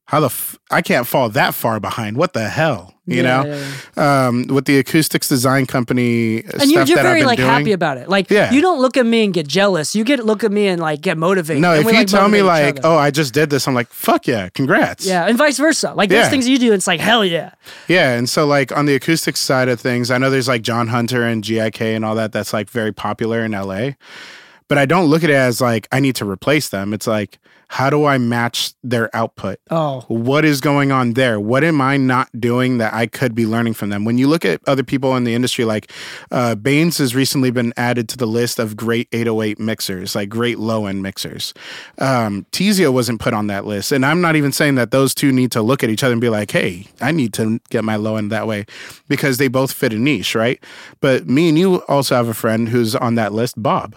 how the f- I can't fall that far behind. What the hell, you
Yeah,
know?
yeah, yeah.
Um, with the acoustics design company
And
stuff
you're, you're
that I've
very
been
like
doing.
happy about it. Like
Yeah.
you don't look at me and get jealous. You get look at me and like get motivated.
no,
And
if
we,
you
like,
tell me like, oh, I just did this, I'm like, fuck yeah, congrats.
yeah, and vice versa. Like there's
Yeah.
things you do, it's like hell yeah.
Yeah, and so like on the acoustics side of things, I know there's like John Hunter and GIK and all that that's like very popular in LA. But I don't look at it as like I need to replace them. It's like how do I match their output?
Oh,
What is going on there? What am I not doing that I could be learning from them? When you look at other people in the industry, like uh, Baines has recently been added to the list of great 808 mixers, like great low end mixers. Um, Teezio wasn't put on that list. And I'm not even saying that those two need to look at each other and be like, hey, I need to get my low end that way because they both fit a niche, right? But me and you also have a friend who's on that list, Bob.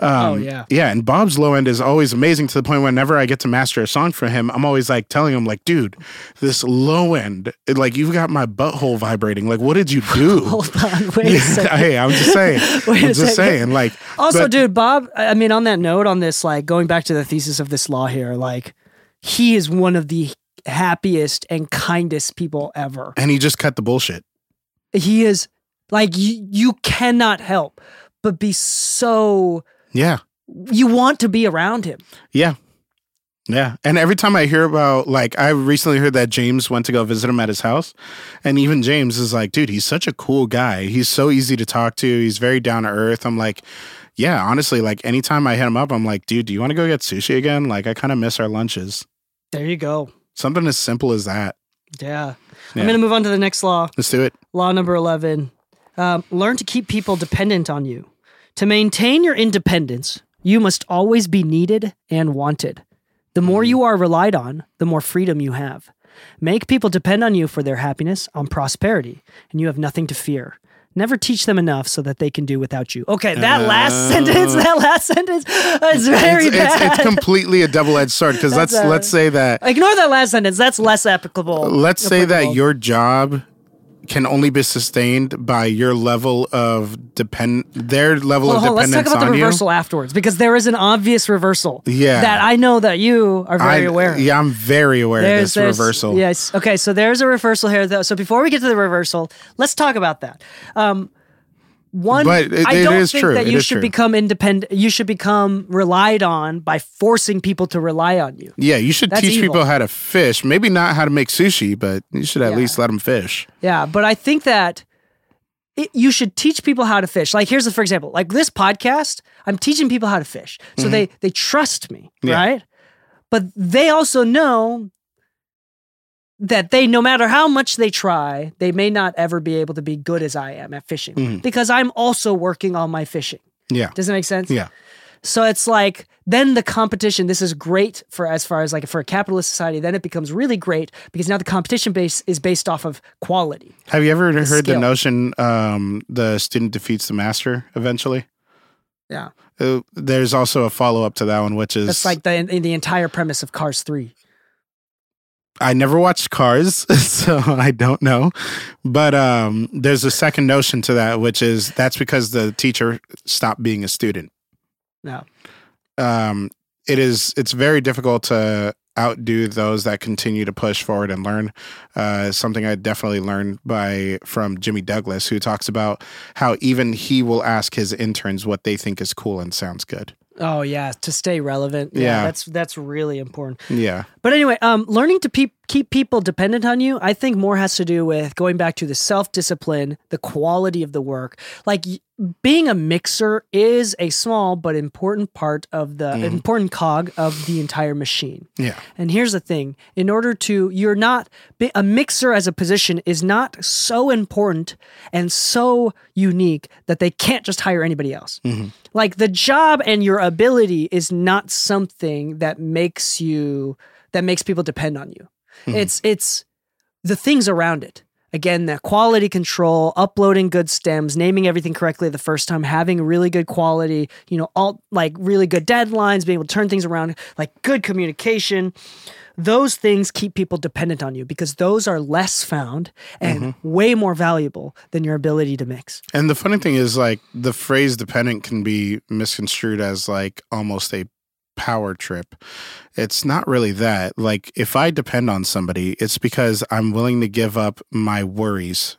Um, oh yeah.
Yeah, and Bob's low end is always amazing to the point whenever I get to master a song for him, I'm always like telling him, like, dude, this low end, it- like you've got my butthole vibrating. Like, what did you do? (laughs)
Hold on, wait a (laughs) second.
hey, I'm just saying. (laughs)
Wait
I'm just saying. Like,
Also,
but-
dude, Bob. I I mean, on that note, on this, like going back to the thesis of this law here, like he is one of the happiest and kindest people ever.
and he just cut the bullshit.
He is like you. You cannot help but be so.
Yeah.
You want to be around him.
Yeah. Yeah. And every time I hear about, like, I recently heard that James went to go visit him at his house. And even James is like, dude, he's such a cool guy. He's so easy to talk to. He's very down to earth. I'm like, yeah, honestly, like, anytime I hit him up, I'm like, dude, do you want to go get sushi again? Like, I kind of miss our lunches.
There you go.
Something as simple as that.
Yeah.
Yeah.
I'm going to move on to the next law.
Let's do it.
Law number 11 um, learn to keep people dependent on you. To maintain your independence, you must always be needed and wanted. The more you are relied on, the more freedom you have. Make people depend on you for their happiness, on prosperity, and you have nothing to fear. Never teach them enough so that they can do without you. Okay, that last sentence, that last sentence is very
It's, it's,
bad.
it's completely a double edged sword because let's
a-
let's say that
Ignore that last sentence. That's less applicable.
let's say that your job can only be sustained by your level of depend their level
Hold
of
on, let's talk about the
on you.
reversal afterwards because there is an obvious reversal.
Yeah.
That I know that you are very
I-
aware of.
Yeah, I'm very aware of this reversal.
Yes. Okay. So there's a reversal here, though. So before we get to the reversal, let's talk about that. Um, one,
But it-
I don't
is
think
true.
that you should
true.
become independent. You should become relied on by forcing people to rely on you.
Yeah, you should
That's
teach
evil.
people how to fish. Maybe not how to make sushi, but you should at
Yeah.
least let them fish.
Yeah, but I think that it, you should teach people how to fish. Like here's, a, for example, like this podcast, I'm teaching people how to fish, so they they trust me,
Mm-hmm. Yeah.
right? But they also know that they, no matter how much they try, they may not ever be able to be good as I am at fishing
Mhm.
because I'm also working on my fishing.
Yeah.
Does that make sense?
Yeah.
So it's like then the competition. This is great for as far as like for a capitalist society. Then it becomes really great because now the competition base is based off of quality.
Have you ever heard the notion um, the student defeats the master eventually?
Yeah.
Uh, there's also a follow up to that one, which is
That's like the in the entire premise of Cars Three.
I never watched Cars, (laughs) so I don't know. But um, there's a second notion to that, which is that's because the teacher stopped being a student.
No.
Um, it is it's very difficult to outdo those that continue to push forward and learn. Uh, something I definitely learned by from Jimmy Douglas, who talks about how even he will ask his interns what they think is cool and sounds good.
Oh yeah, to stay relevant. Yeah,
Yeah.
that's that's really important.
Yeah,
But anyway, um, learning to pe- keep people dependent on you, I think more has to do with going back to the self discipline, the quality of the work. Like being a mixer is a small but important part of the mm-hmm. important cog of the entire machine.
yeah,
And here's the thing in order to, you're not, a mixer as a position is not so important and so unique that they can't just hire anybody else. Mm-hmm. Like the job and your ability is not something that makes you, that makes people depend on you. Mm-hmm. It's, it's the things around it. Again, that quality control, uploading good stems, naming everything correctly the first time, having really good quality, you know, all like really good deadlines, being able to turn things around, like good communication. Those things keep people dependent on you because those are less found and mm-hmm. way more valuable than your ability to mix.
And the funny thing is, like, the phrase dependent can be misconstrued as like almost a power trip. It's not really that. Like if I depend on somebody, it's because I'm willing to give up my worries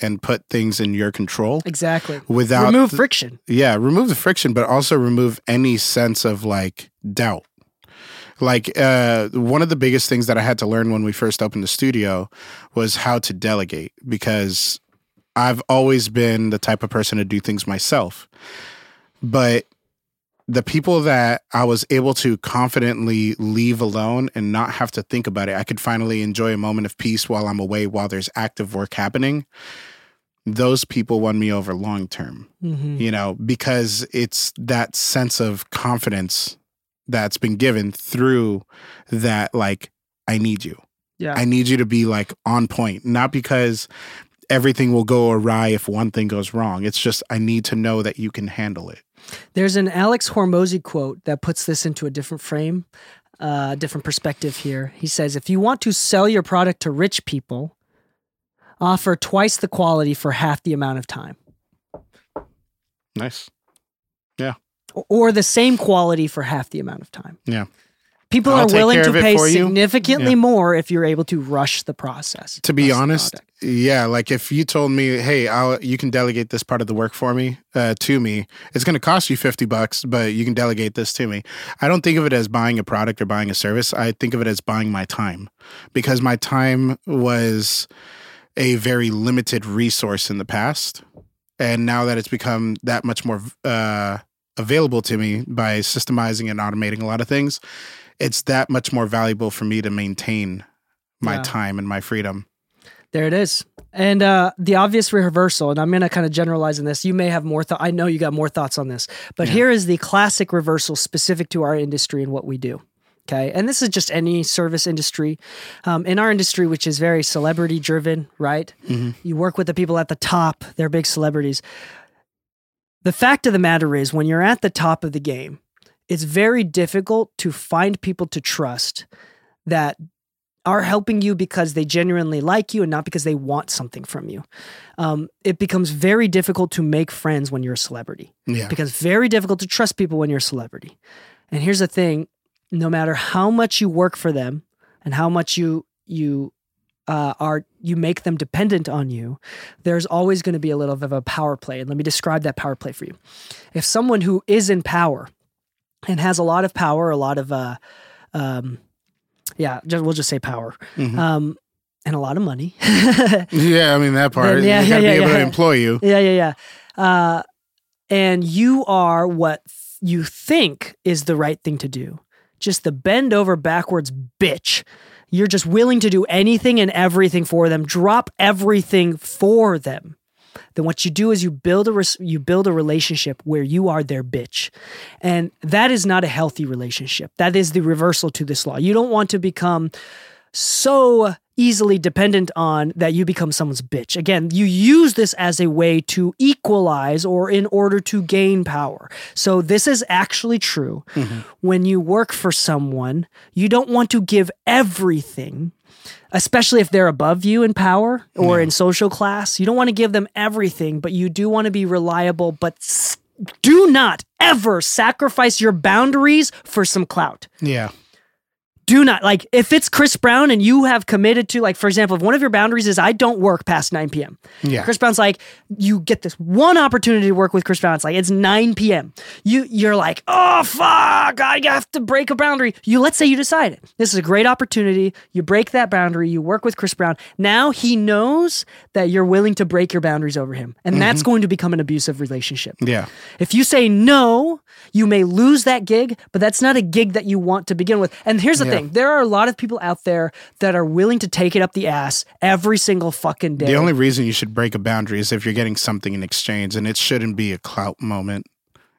and put things in your control
Exactly.
without
Remove friction.
yeah, remove the friction, but also remove any sense of like doubt. Like uh, one of the biggest things that I had to learn when we first opened the studio was how to delegate because I've always been the type of person to do things myself. But the people that I was able to confidently leave alone and not have to think about it, I could finally enjoy a moment of peace while I'm away, while there's active work happening. Those people won me over long term
hmm
you know, because it's that sense of confidence that's been given through that, like, I need you.
Yeah.
I need you to be like on point, not because everything will go awry if one thing goes wrong. It's just, I need to know that you can handle it.
There's an Alex Hormozi quote that puts this into a different frame, a uh, different perspective here. He says, If you want to sell your product to rich people, offer twice the quality for half the amount of time,
Nice.
Yeah. or the same quality for half the amount of time.
Yeah.
People
I'll
are willing to pay significantly
Yeah.
more if you're able to rush the process.
To be honest, yeah, like if you told me, hey, I'll, you can delegate this part of the work for me, uh, to me, it's going to cost you 50 bucks, but you can delegate this to me. I don't think of it as buying a product or buying a service. I think of it as buying my time because my time was a very limited resource in the past. And now that it's become that much more uh, available to me by systemizing and automating a lot of things, it's that much more valuable for me to maintain my
Yeah.
time and my freedom.
There it is. And uh, the obvious reversal, and I'm going to kind of generalize in this. You may have more thought. I know you got more thoughts on this, but
Yeah.
here is the classic reversal specific to our industry and what we do. Okay. And this is just any service industry. Um, in our industry, which is very celebrity driven, right?
Mhm.
You work with the people at the top, they're big celebrities. The fact of the matter is, when you're at the top of the game, it's very difficult to find people to trust that are helping you because they genuinely like you and not because they want something from you. Um, it becomes very difficult to make friends when you're a celebrity.
Yeah.
Becomes very difficult to trust people when you're a celebrity. And here's the thing: no matter how much you work for them and how much you you uh, are you make them dependent on you, there's always going to be a little bit of a power play. And let me describe that power play for you. If someone who is in power and has a lot of power, a lot of uh, um, yeah, just, we'll just say power,
Mhm.
um, and a lot of money. (laughs)
Yeah, I mean that part.
Then, (laughs) yeah,
you gotta
yeah,
be
yeah,
able to
yeah.
employ you.
Yeah, yeah, yeah. Uh, and you are what th- you think is the right thing to do. Just the bend over backwards bitch. You're just willing to do anything and everything for them. Drop everything for them. Then what you do is you build a res- you build a relationship where you are their bitch, and that is not a healthy relationship. That is the reversal to this law. You don't want to become so easily dependent on that you become someone's bitch. Again, you use this as a way to equalize or in order to gain power. So this is actually true. Mm-hmm. When you work for someone, you don't want to give everything. Especially if they're above you in power or in social class, you don't want to give them everything, but you do want to be reliable. But s- do not ever sacrifice your boundaries for some clout
Yeah.
Do not like if it's Chris Brown and you have committed to like for example if one of your boundaries is I don't work past 9 p.m.
Yeah.
Chris Brown's like you get this one opportunity to work with Chris Brown it's like it's 9 p.m. you you're like oh fuck I have to break a boundary you let's say you decide it this is a great opportunity you break that boundary you work with Chris Brown now he knows that you're willing to break your boundaries over him and mm-hmm. that's going to become an abusive relationship
Yeah.
if you say no, you may lose that gig, but that's not a gig that you want to begin with. And here's the
Yeah.
thing there are a lot of people out there that are willing to take it up the ass every single fucking day.
The only reason you should break a boundary is if you're getting something in exchange, and it shouldn't be a clout moment.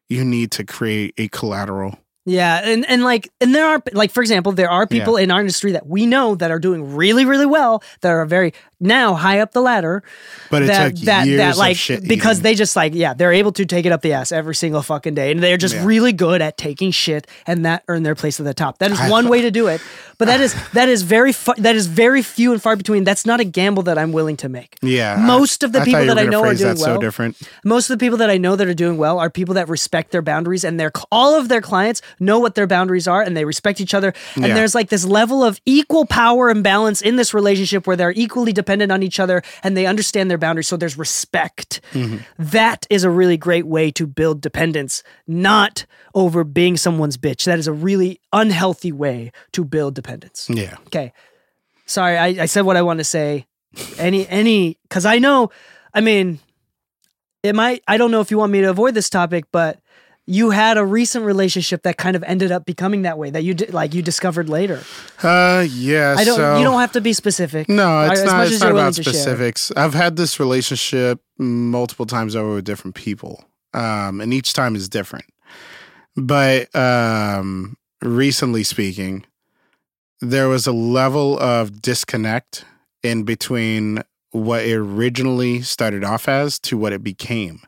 You need to create a collateral.
yeah. And, and like, and there are, like, for example, there are people in our industry that we know that are doing really, really well, that are very now high up the ladder.
But it
that,
took
that,
years
that, like,
of shit
because
eating.
they just like, yeah, they're able to take it up the ass every single fucking day. And they're just
Yeah.
really good at taking shit and that earn their place at the top. That is
I-
one way to do it. But that is, (sighs) that is very, fu- that is very few and far between. That's not a gamble that I'm willing to make.
yeah.
Most of the
I
people that I know are doing well.
so different.
Most of the people that I know that are doing well are people that respect their boundaries and their all of their clients know what their boundaries are and they respect each other. And
Yeah.
there's like this level of equal power and balance in this relationship where they're equally dependent on each other and they understand their boundaries. So there's respect. Mm-hmm. That is a really great way to build dependence, not over being someone's bitch. That is a really unhealthy way to build dependence.
Yeah.
Okay. Sorry, I, I said what I want to say. Any any because I know, I mean, it might. I don't know if you want me to avoid this topic, but you had a recent relationship that kind of ended up becoming that way that you did like you discovered later.
Uh, yeah.
I don't.
so-
you don't have to be specific.
No, it's
as
not. It's not about specifics. I've had this relationship multiple times over with different people, um, and each time is different. But um, recently speaking, there was a level of disconnect in between what it originally started off as to what it became.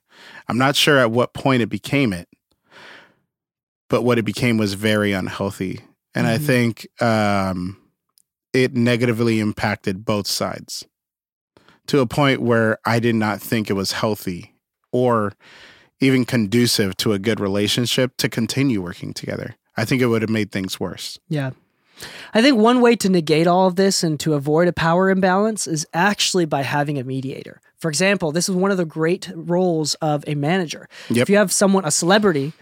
I'm not sure at what point it became it, but what it became was very unhealthy. And I
Mhm.
think um, it negatively impacted both sides to a point where I did not think it was healthy or even conducive to a good relationship to continue working together. I think it would have made things worse.
Yeah. I think one way to negate all of this and to avoid a power imbalance is actually by having a mediator. For example, this is one of the great roles of a manager.
Yep.
If you have someone, a celebrity,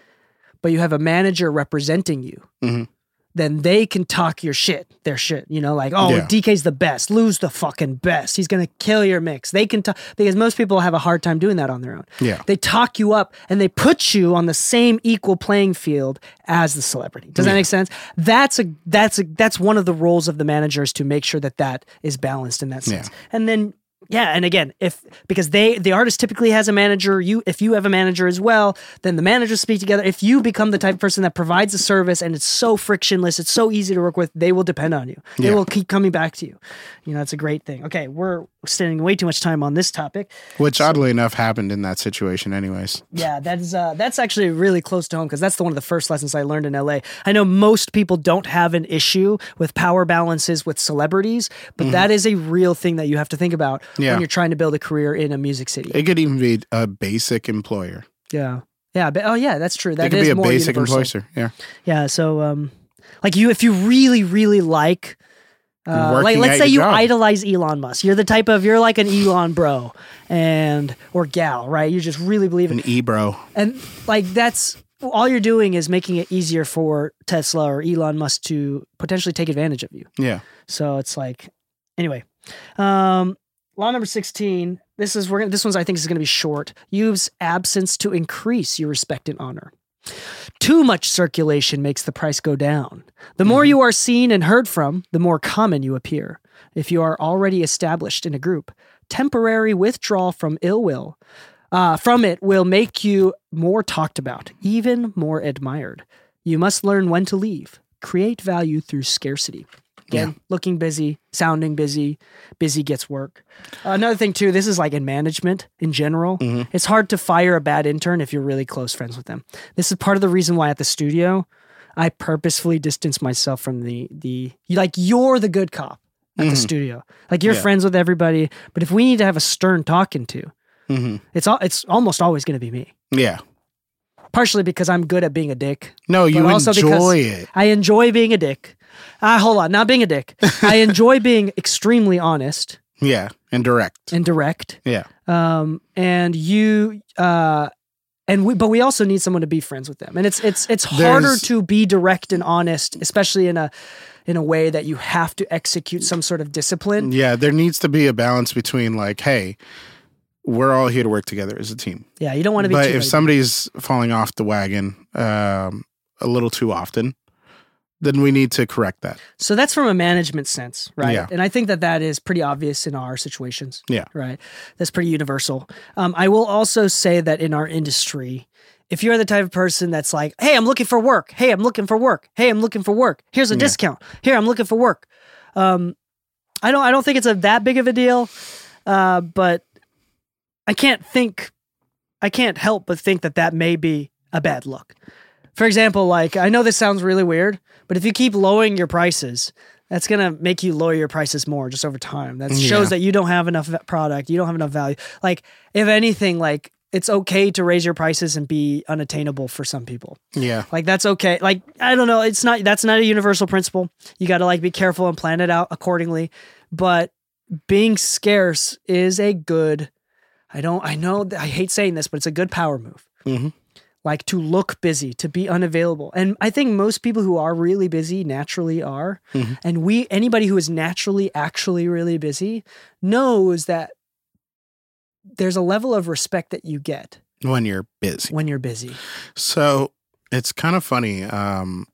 but you have a manager representing you,
Mhm.
then they can talk your shit, their shit. You know, like, oh,
Yeah.
DK's the best, Lu's the fucking best. He's gonna kill your mix. They can talk because most people have a hard time doing that on their own.
Yeah.
They talk you up and they put you on the same equal playing field as the celebrity. Does that make sense? That's a that's a that's one of the roles of the managers to make sure that that is balanced in that sense. And then yeah, and again, if because they the artist typically has a manager, you if you have a manager as well, then the managers speak together. If you become the type of person that provides a service and it's so frictionless, it's so easy to work with, they will depend on you. They
Yeah.
will keep coming back to you. You know, it's a great thing. Okay, we're spending way too much time on this topic.
Which oddly enough happened in that situation anyways.
Yeah, that's uh, that's actually really close to home because that's the one of the first lessons I learned in LA. I know most people don't have an issue with power balances with celebrities, but that is a real thing that you have to think about
Mm-hmm. Yeah.
when you're trying to build a career in a music city.
It could even be a basic employer.
yeah, yeah, but oh yeah, that's true. That
it could be a basic
universal.
employer. Yeah.
Yeah, so um, like you, if you really, really like. Uh, like let's say you
job.
idolize Elon Musk. You're the type of you're like an Elon bro and or gal, right? You just really believe in
An e bro.
And like that's all you're doing is making it easier for Tesla or Elon Musk to potentially take advantage of you.
Yeah.
So it's like anyway. Um law number 16. This is we're gonna this one's I think is gonna be short. Use absence to increase your respect and honor. Too much circulation makes the price go down. The more you are seen and heard from, the more common you appear. If you are already established in a group, temporary withdrawal from ill will uh, from it will make you more talked about, even more admired. You must learn when to leave. Create value through scarcity. Again, looking busy, sounding busy, busy gets work. another thing too, this is like in management in general. It's hard to fire a bad intern if you're really close friends with them. This is part of the reason why at the studio, I purposefully distance myself from the the like you're the good cop at the studio. Like you're
Yeah.
friends with everybody, but if we need to have a stern talking to,
hmm
it's all it's almost always going to be me.
Yeah.
Partially because I'm good at being a dick.
No, you
But also because-
enjoy it.
I enjoy being a dick. Ah, hold on, not being a dick. I (laughs) enjoy being extremely honest
Yeah. And direct.
and direct.
Yeah.
Um, and you, uh, and we, but we also need someone to be friends with them. And it's it's it's harder
There's-
to be direct and honest, especially in a in a way that you have to execute some sort of discipline.
Yeah. There needs to be a balance between like, hey, we're all here to work together as a team.
Yeah, you don't want to be.
But
too
if somebody's falling off the wagon um, a little too often, then we need to correct that.
So that's from a management sense, right?
Yeah.
And I think that that is pretty obvious in our situations.
Yeah.
Right. That's pretty universal. Um, I will also say that in our industry, if you're the type of person that's like, hey, I'm looking for work. Hey, I'm looking for work. Hey, I'm looking for work. Here's a
Yeah.
discount. Here, I'm looking for work. Um, I don't I don't think it's a that big of a deal. Uh, but I can't think I can't help but think that that may be a bad look. For example, like I know this sounds really weird, but if you keep lowering your prices, that's gonna make you lower your prices more just over time. That
Yeah.
shows that you don't have enough product, you don't have enough value. Like if anything, like it's okay to raise your prices and be unattainable for some people.
Yeah.
Like that's okay. Like I don't know, it's not that's not a universal principle. You got to like be careful and plan it out accordingly. But being scarce is a good I don't I know I hate saying this, but it's a good power move.
Mhm.
Like to look busy, to be unavailable. And I think most people who are really busy naturally are.
Mhm.
And we anybody who is naturally actually really busy knows that there's a level of respect that you get
When you're busy.
when you're busy.
So it's kind of funny. Um,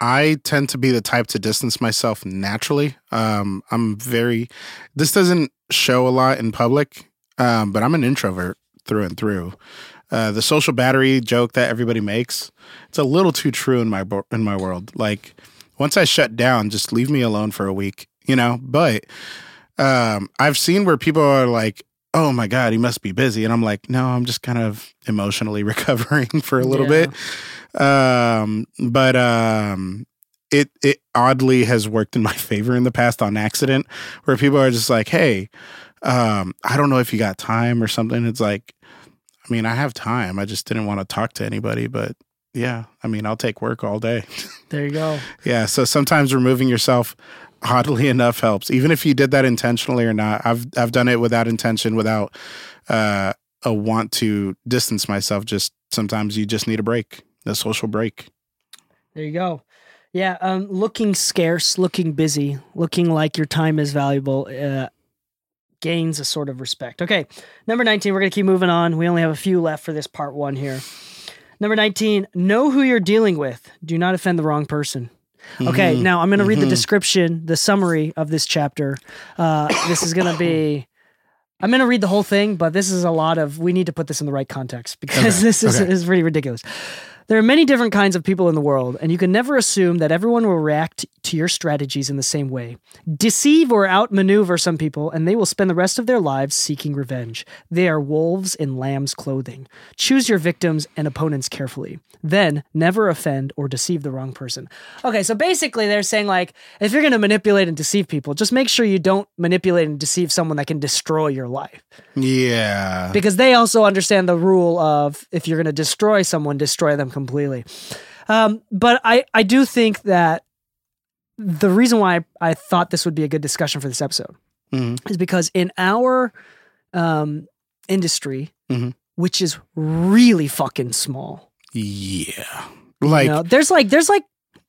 I tend to be the type to distance myself naturally. Um, I'm very, this doesn't show a lot in public, um, but I'm an introvert through and through. Uh, the social battery joke that everybody makes, it's a little too true in my bo- in my world. Like once I shut down, just leave me alone for a week, you know. But um, I've seen where people are like, "Oh my god, he must be busy," and I'm like, "No, I'm just kind of emotionally (laughs) recovering for a little
Yeah.
bit." Um, but um, it it oddly has worked in my (laughs) favor in the past on accident, where people are just like, "Hey, um, I don't know if you got time or something." It's like, I mean, I have time. I just didn't want to talk to anybody, but yeah, I mean, I'll take work all day. (laughs)
There you go.
Yeah. So sometimes removing yourself, oddly (laughs) enough, helps. Even if you did that intentionally or not. I've I've done it without intention, without uh, a want to distance myself. Just sometimes you just need a break, a social break.
There you go. Yeah, um, looking scarce, looking busy, looking like your time is valuable uh, gains a sort of respect. Okay, number 19, we're going to keep moving on. We only have a few left for this part one here. Number 19, know who you're dealing with. Do not offend the wrong person. Okay,
Mhm.
now I'm going to read the
Mhm.
description, the summary of this chapter. Uh, this is going to be. I'm going to read the whole thing, but this is a lot of. We need to put this in the right context because
Okay,
this is,
okay.
is pretty ridiculous. There are many different kinds of people in the world, and you can never assume that everyone will react to your strategies in the same way. Deceive or outmaneuver some people, and they will spend the rest of their lives seeking revenge. They are wolves in lamb's clothing. Choose your victims and opponents carefully. Then, never offend or deceive the wrong person. Okay, so basically, they're saying, like, if you're going to manipulate and deceive people, just make sure you don't manipulate and deceive someone that can destroy your life
Yeah.
because they also understand the rule of if you're going to destroy someone, destroy them completely. Um, but I, I do think that the reason why I, I thought this would be a good discussion for this episode
Mhm.
is because in our um, industry,
Mhm.
which is really fucking small,
Yeah. Like
you know, there's like there's like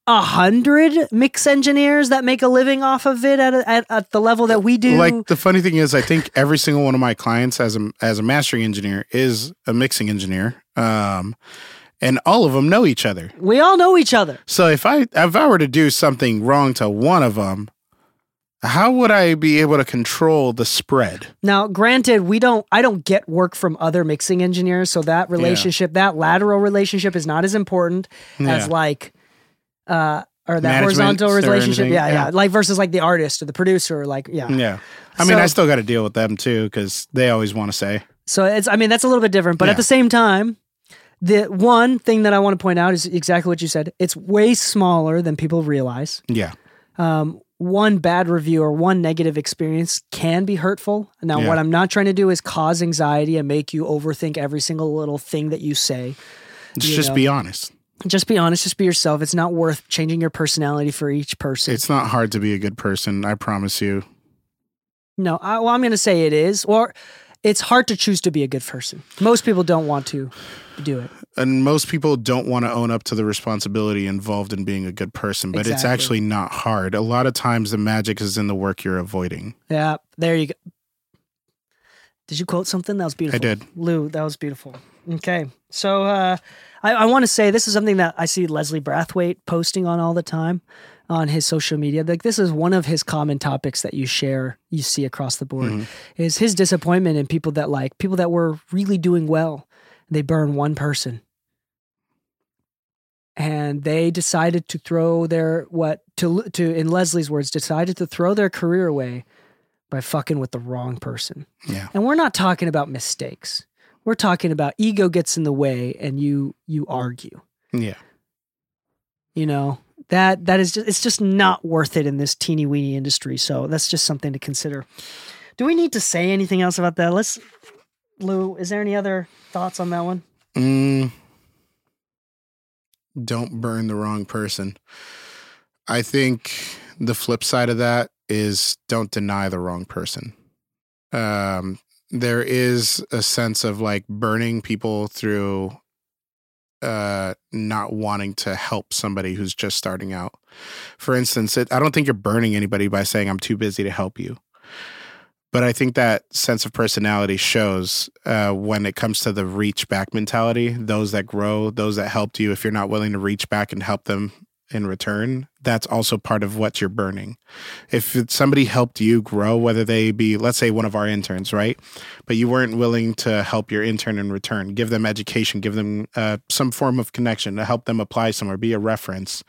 a hundred mix engineers that make a living off of it at, a, at at the level that we do.
Like the funny thing is, I think every single one of my clients as a as a mastering engineer is a mixing engineer, um, and all of them know each other.
we all know each other.
So if I if I were to do something wrong to one of them, how would I be able to control the spread?
Now, granted, we don't I don't get work from other mixing engineers, so that relationship, that lateral relationship is not as important as like uh or that
Management
horizontal relationship. Yeah, yeah,
yeah.
Like versus like the artist or the producer, or like yeah.
Yeah, I mean, I still got to deal with them too because they always want to say,
So it's I mean that's a little bit different, but
Yeah.
at the same time, the one thing that I want to point out is exactly what you said. It's way smaller than people realize.
yeah,
um, one bad review or one negative experience can be hurtful. Now,
Yeah.
what I'm not trying to do is cause anxiety and make you overthink every single little thing that you say.
just,
You
just
know.
be honest.
Just be honest, just be yourself. It's not worth changing your personality for each person.
It's not hard to be a good person. I promise you.
no, I, well, I'm going to say it is, or it's hard to choose to be a good person. Most people don't want to do it.
And most people don't want to own up to the responsibility involved in being a good person, but it's actually not hard. A lot of times the magic is in the work you're avoiding.
Yeah, there you go. Did you quote something? That was beautiful.
I did.
Lu, that was beautiful. Okay. So uh, I, I want to say this is something that I see Leslie Brathwaite posting on all the time on his social media. Like this is one of his common topics that you share, you see across the board,
Mhm.
is his disappointment in people that like people that were really doing well. They burn one person. And they decided to throw their what to to in Leslie's words decided to throw their career away by fucking with the wrong person.
Yeah.
And we're not talking about mistakes. We're talking about ego gets in the way and you you argue.
Yeah.
You know, that that is just it's just not worth it in this teeny weeny industry. So that's just something to consider. Do we need to say anything else about that? Let's Lu, is there any other thoughts on that one?
Mm, don't burn the wrong person. I think the flip side of that is don't deny the wrong person. Um, there is a sense of like burning people through uh not wanting to help somebody who's just starting out. For instance, it, I don't think you're burning anybody by saying I'm too busy to help you. But I think that sense of personality shows uh, when it comes to the reach back mentality. Those that grow, those that helped you, if you're not willing to reach back and help them in return, that's also part of what you're burning. If somebody helped you grow, whether they be, let's say, one of our interns, right? But you weren't willing to help your intern in return, give them education, give them uh, some form of connection to help them apply somewhere, be a reference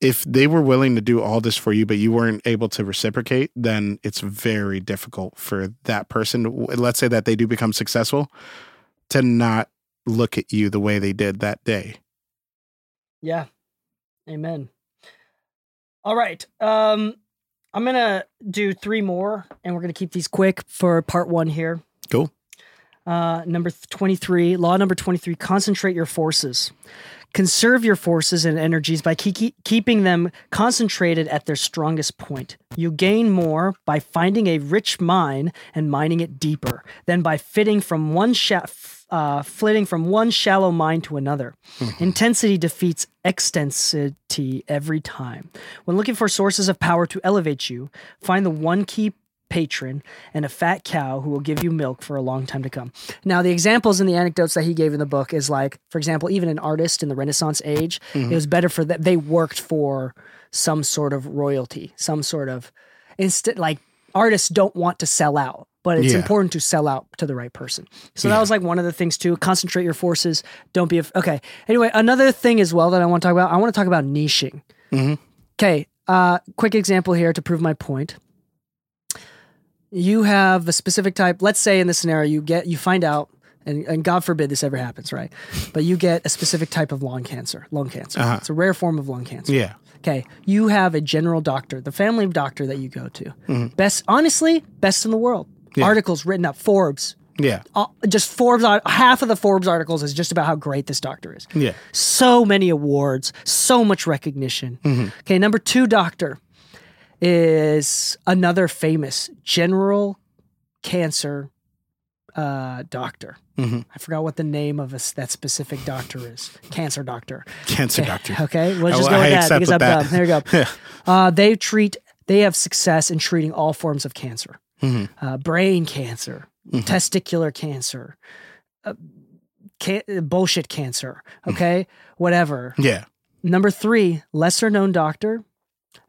if they were willing to do all this for you, but you weren't able to reciprocate, then it's very difficult for that person. Let's say that they do become successful to not look at you the way they did that day.
Yeah. Amen. All right. Um, I'm gonna do three more, and we're gonna keep these quick for part one here.
Cool.
Uh, number 23, law number 23, concentrate your forces. Conserve your forces and energies by keep, keeping them concentrated at their strongest point. You gain more by finding a rich mine and mining it deeper than by fitting from one sha- uh, flitting from one shallow mine to another. Intensity defeats extensity every time. When looking for sources of power to elevate you, find the one key patron and a fat cow who will give you milk for a long time to come. Now, the examples and the anecdotes that he gave in the book is like, for example, even an artist in the Renaissance age, it was better for that they worked for some sort of royalty, some sort of instead like artists don't want to sell out. But it's
Yeah.
important to sell out to the right person. So that was like one of the things too. Concentrate your forces. Don't be af- okay. Anyway, another thing as well that I want to talk about. I want to talk about niching.
Mhm.
Okay. Uh, quick example here to prove my point you have a specific type let's say in this scenario you get you find out and, and god forbid this ever happens right but you get a specific type of lung cancer lung cancer
Uh-huh.
it's a rare form of lung cancer
Yeah.
okay you have a general doctor the family doctor that you go to best honestly best in the world
Yeah.
articles written up forbes
Yeah.
uh, just forbes half of the forbes articles is just about how great this doctor is
Yeah.
so many awards, so much recognition. Okay, number two doctor is another famous general cancer uh, doctor.
Mhm.
I forgot what the name of a that specific doctor is. Cancer doctor.
Cancer (laughs) doctor.
Okay, let's
I-
just go
I
with that
accept
because I'm
that.
dumb. There you go.
Yeah. (laughs)
Uh, they treat. They have success in treating all forms of cancer,
Mhm.
uh, brain cancer,
Mhm.
testicular cancer, uh, can- bullshit cancer.
Mm.
Okay, whatever.
Yeah.
Number three, lesser known doctor,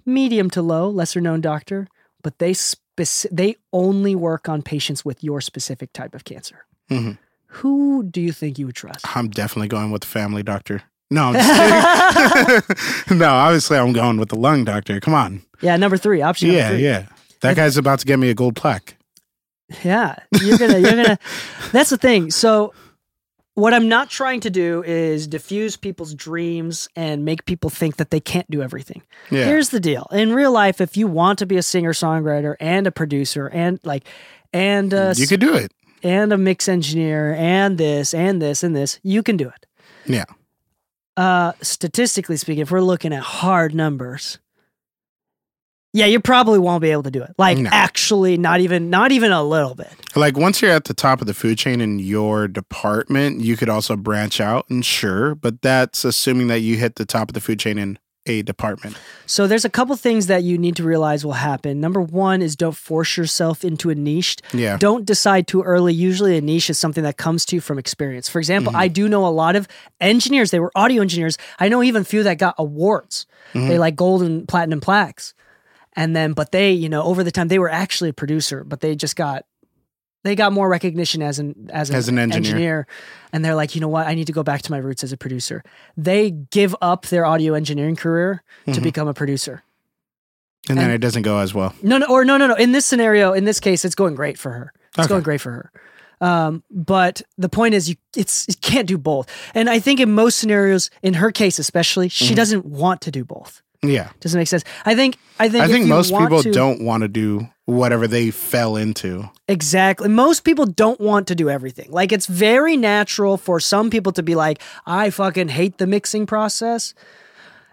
medium to low, lesser known doctor, but they speci- they only work on patients with your specific type of cancer.
Mhm.
Who do you think you would trust?
I'm definitely going with the family doctor. No, I'm just (laughs) (laughs) no, obviously I'm going with the lung doctor. Come on.
Yeah, number three, option number
Yeah,
three.
yeah. That guy's about to get me a gold plaque.
Yeah, you're gonna, you're gonna. (laughs) That's the thing. So, what I'm not trying to do is diffuse people's dreams and make people think that they can't do everything.
Yeah.
Here's the deal: in real life, if you want to be a singer songwriter and a producer and like, and a,
you could do it.
and a mix engineer and this and this and this, you can do it.
Yeah.
Uh, statistically speaking, if we're looking at hard numbers, yeah, you probably won't be able to do it. Like
No.
actually, not even, not even a little bit.
Like once you're at the top of the food chain in your department, you could also branch out and sure, but that's assuming that you hit the top of the food chain in a department.
So there's a couple things that you need to realize will happen. Number one is don't force yourself into a niche.
Yeah.
Don't decide too early. Usually a niche is something that comes to you from experience. For example, mm-hmm. I do know a lot of engineers, they were audio engineers. I know even a few that got awards. They mm-hmm. like gold and platinum plaques. And then but they, you know, over the time they were actually a producer, but they just got they got more recognition as an as an,
As an engineer.
and they're like, you know what, I need to go back to my roots as a producer. They give up their audio engineering career to
Mhm.
become a producer.
And then it doesn't go as well.
No, no, or no, no, no. In this scenario, in this case, it's going great for her. It's
Okay.
going great for her. Um, but the point is, you it's you can't do both. And I think in most scenarios, in her case especially, she
Mhm.
doesn't want to do both.
Yeah.
Doesn't make sense. I think. I think.
I think most people
to-
don't want to do whatever they fell into.
Exactly. Most people don't want to do everything. Like it's very natural for some people to be like, I fucking hate the mixing process.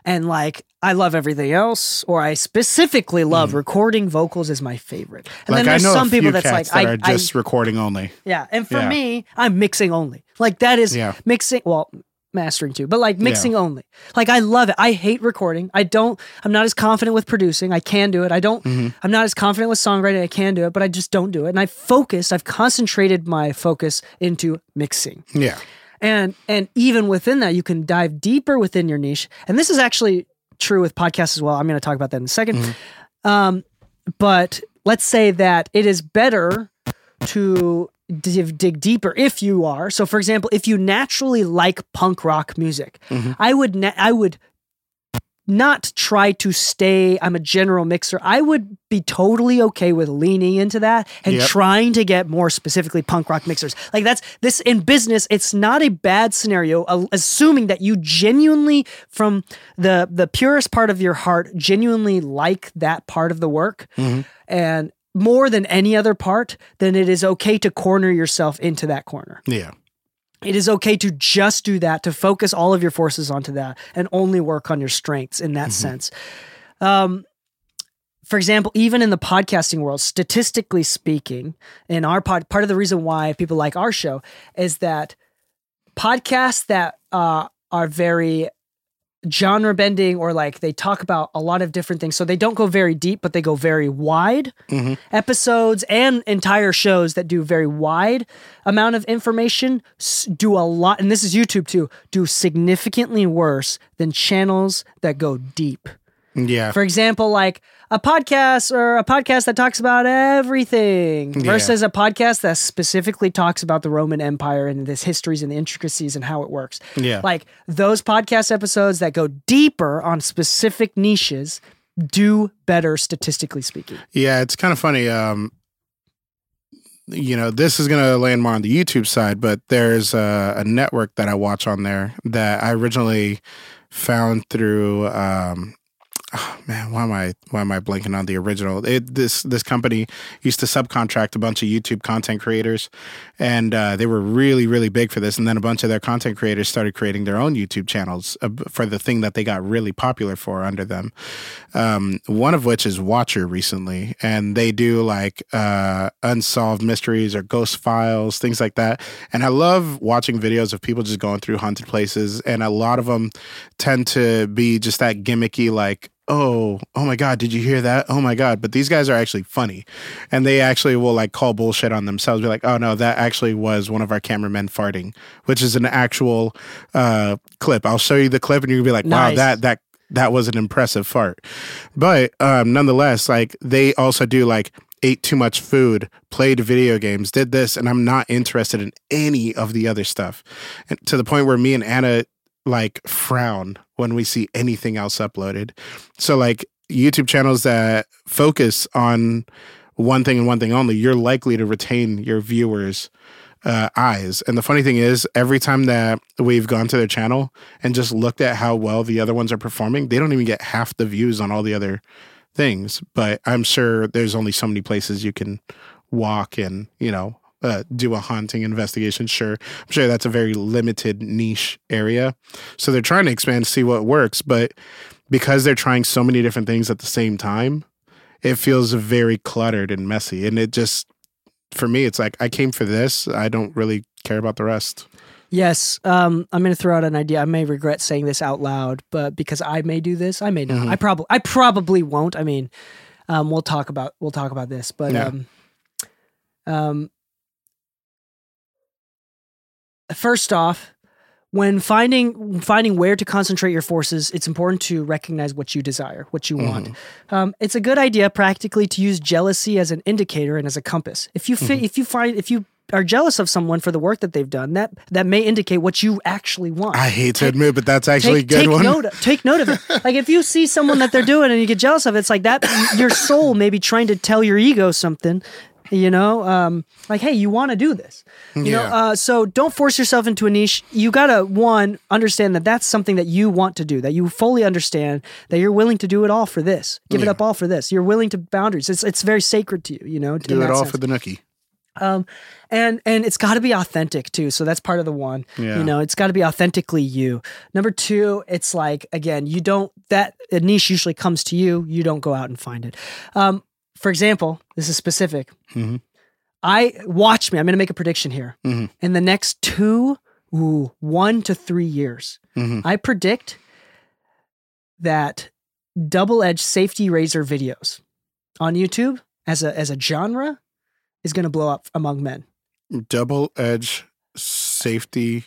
And like I love everything else, or I specifically love recording vocals is my favorite. And
Mm. like
then
I
there's some people that's like,
that
I,
are just recording only.
Yeah. And for
Yeah.
me, I'm mixing only. Like that is
Yeah.
mixing. Well, mastering too, but like mixing only. Like I love it. I hate recording. I don't. I'm not as confident with producing. I can do it. I don't.
Mm-hmm.
I'm not as confident with songwriting. I can do it, but I just don't do it. And I focused. I've concentrated my focus into mixing.
Yeah.
And and even within that, you can dive deeper within your niche. And this is actually true with podcasts as well. I'm going to talk about that in a 2nd Um, but let's say that it is better to dig, dig deeper if you are. So, for example, if you naturally like punk rock music, I would na- I would not try to stay. I'm a general mixer. I would be totally okay with leaning into that and
Yep.
trying to get more specifically punk rock mixers. Like that's this in business. It's not a bad scenario, uh, assuming that you genuinely, from the the purest part of your heart, genuinely like that part of the work, and more than any other part, then it is okay to corner yourself into that corner.
Yeah.
It is okay to just do that, to focus all of your forces onto that and only work on your strengths in that sense. Um, for example, even in the podcasting world, statistically speaking, in our pod, part of the reason why people like our show is that podcasts that uh, are very genre bending or like they talk about a lot of different things. So they don't go very deep, but they go very wide. Mm-hmm. Episodes and entire shows that do very wide amount of information do a lot, and this is YouTube too, do significantly worse than channels that go deep.
Yeah.
For example, like a podcast or a podcast that talks about everything
Yeah.
versus a podcast that specifically talks about the Roman Empire and its histories and the intricacies and how it works.
Yeah.
Like those podcast episodes that go deeper on specific niches do better statistically speaking.
Yeah, it's kind of funny. Um, you know, this is going to land more on the YouTube side, but there's a, a network that I watch on there that I originally found through. Um, oh, man, why am I why am I blanking on the original? It, this this company used to subcontract a bunch of YouTube content creators, and uh, they were really really big for this. And then a bunch of their content creators started creating their own YouTube channels uh, for the thing that they got really popular for under them um, one of which is Watcher recently, and they do like uh, unsolved mysteries or ghost files, things like that. And I love watching videos of people just going through haunted places, and a lot of them tend to be just that gimmicky, like. Oh, oh my God, did you hear that? Oh my God. But these guys are actually funny. And they actually will like call bullshit on themselves, be like, oh no, that actually was one of our cameramen farting, which is an actual uh, clip. I'll show you the clip and you'll be like, wow, that that that was an impressive fart. But um, nonetheless, like they also do like ate too much food, played video games, did this, and I'm not interested in any of the other stuff. And to the point where me and Anna like frown when we see anything else uploaded. So like YouTube channels that focus on one thing and one thing only, you're likely to retain your viewers uh, eyes. And the funny thing is, every time that we've gone to their channel and just looked at how well the other ones are performing, they don't even get half the views on all the other things. But I'm sure there's only so many places you can walk and, you know, uh, do a haunting investigation. Sure. I'm sure that's a very limited niche area. So they're trying to expand to see what works. But because they're trying so many different things at the same time, it feels very cluttered and messy. And it just, for me, it's like I came for this. I don't really care about the rest.
Yes, um, I'm going to throw out an idea. I may regret saying this out loud, but because I may do this, I may not. I probably, I probably won't. I mean, um, we'll talk about, we'll talk about this, but
Yeah.
um, um, first off, when finding finding where to concentrate your forces, it's important to recognize what you desire, what you want. Um, it's a good idea practically to use jealousy as an indicator and as a compass. If you fi- if you find if you are jealous of someone for the work that they've done, that that may indicate what you actually want.
I hate to admit, but that's actually
take,
a good
take
one.
note take note of it. (laughs) like if you see someone that they're doing and you get jealous of it, it's like that your soul may be trying to tell your ego something You know, um, like, hey, you want to do this. You know, uh, so don't force yourself into a niche. You gotta one understand that that's something that you want to do. That you fully understand that you're willing to do it all for this. Give it up all for this. You're willing to boundaries. It's it's very sacred to you. You know,
Do it all
sense.
for the nookie.
Um, and and it's got to be authentic too. So that's part of the one.
Yeah.
You know, it's got to be authentically you. Number two, it's like again, you don't that a niche usually comes to you. You don't go out and find it. Um, for example, this is specific.
Mhm.
I watch me. I'm going to make a prediction here.
Mhm.
In the next two, ooh, one to three years,
Mhm.
I predict that double edged safety razor videos on YouTube as a as a genre is going to blow up among men.
Double-edged safety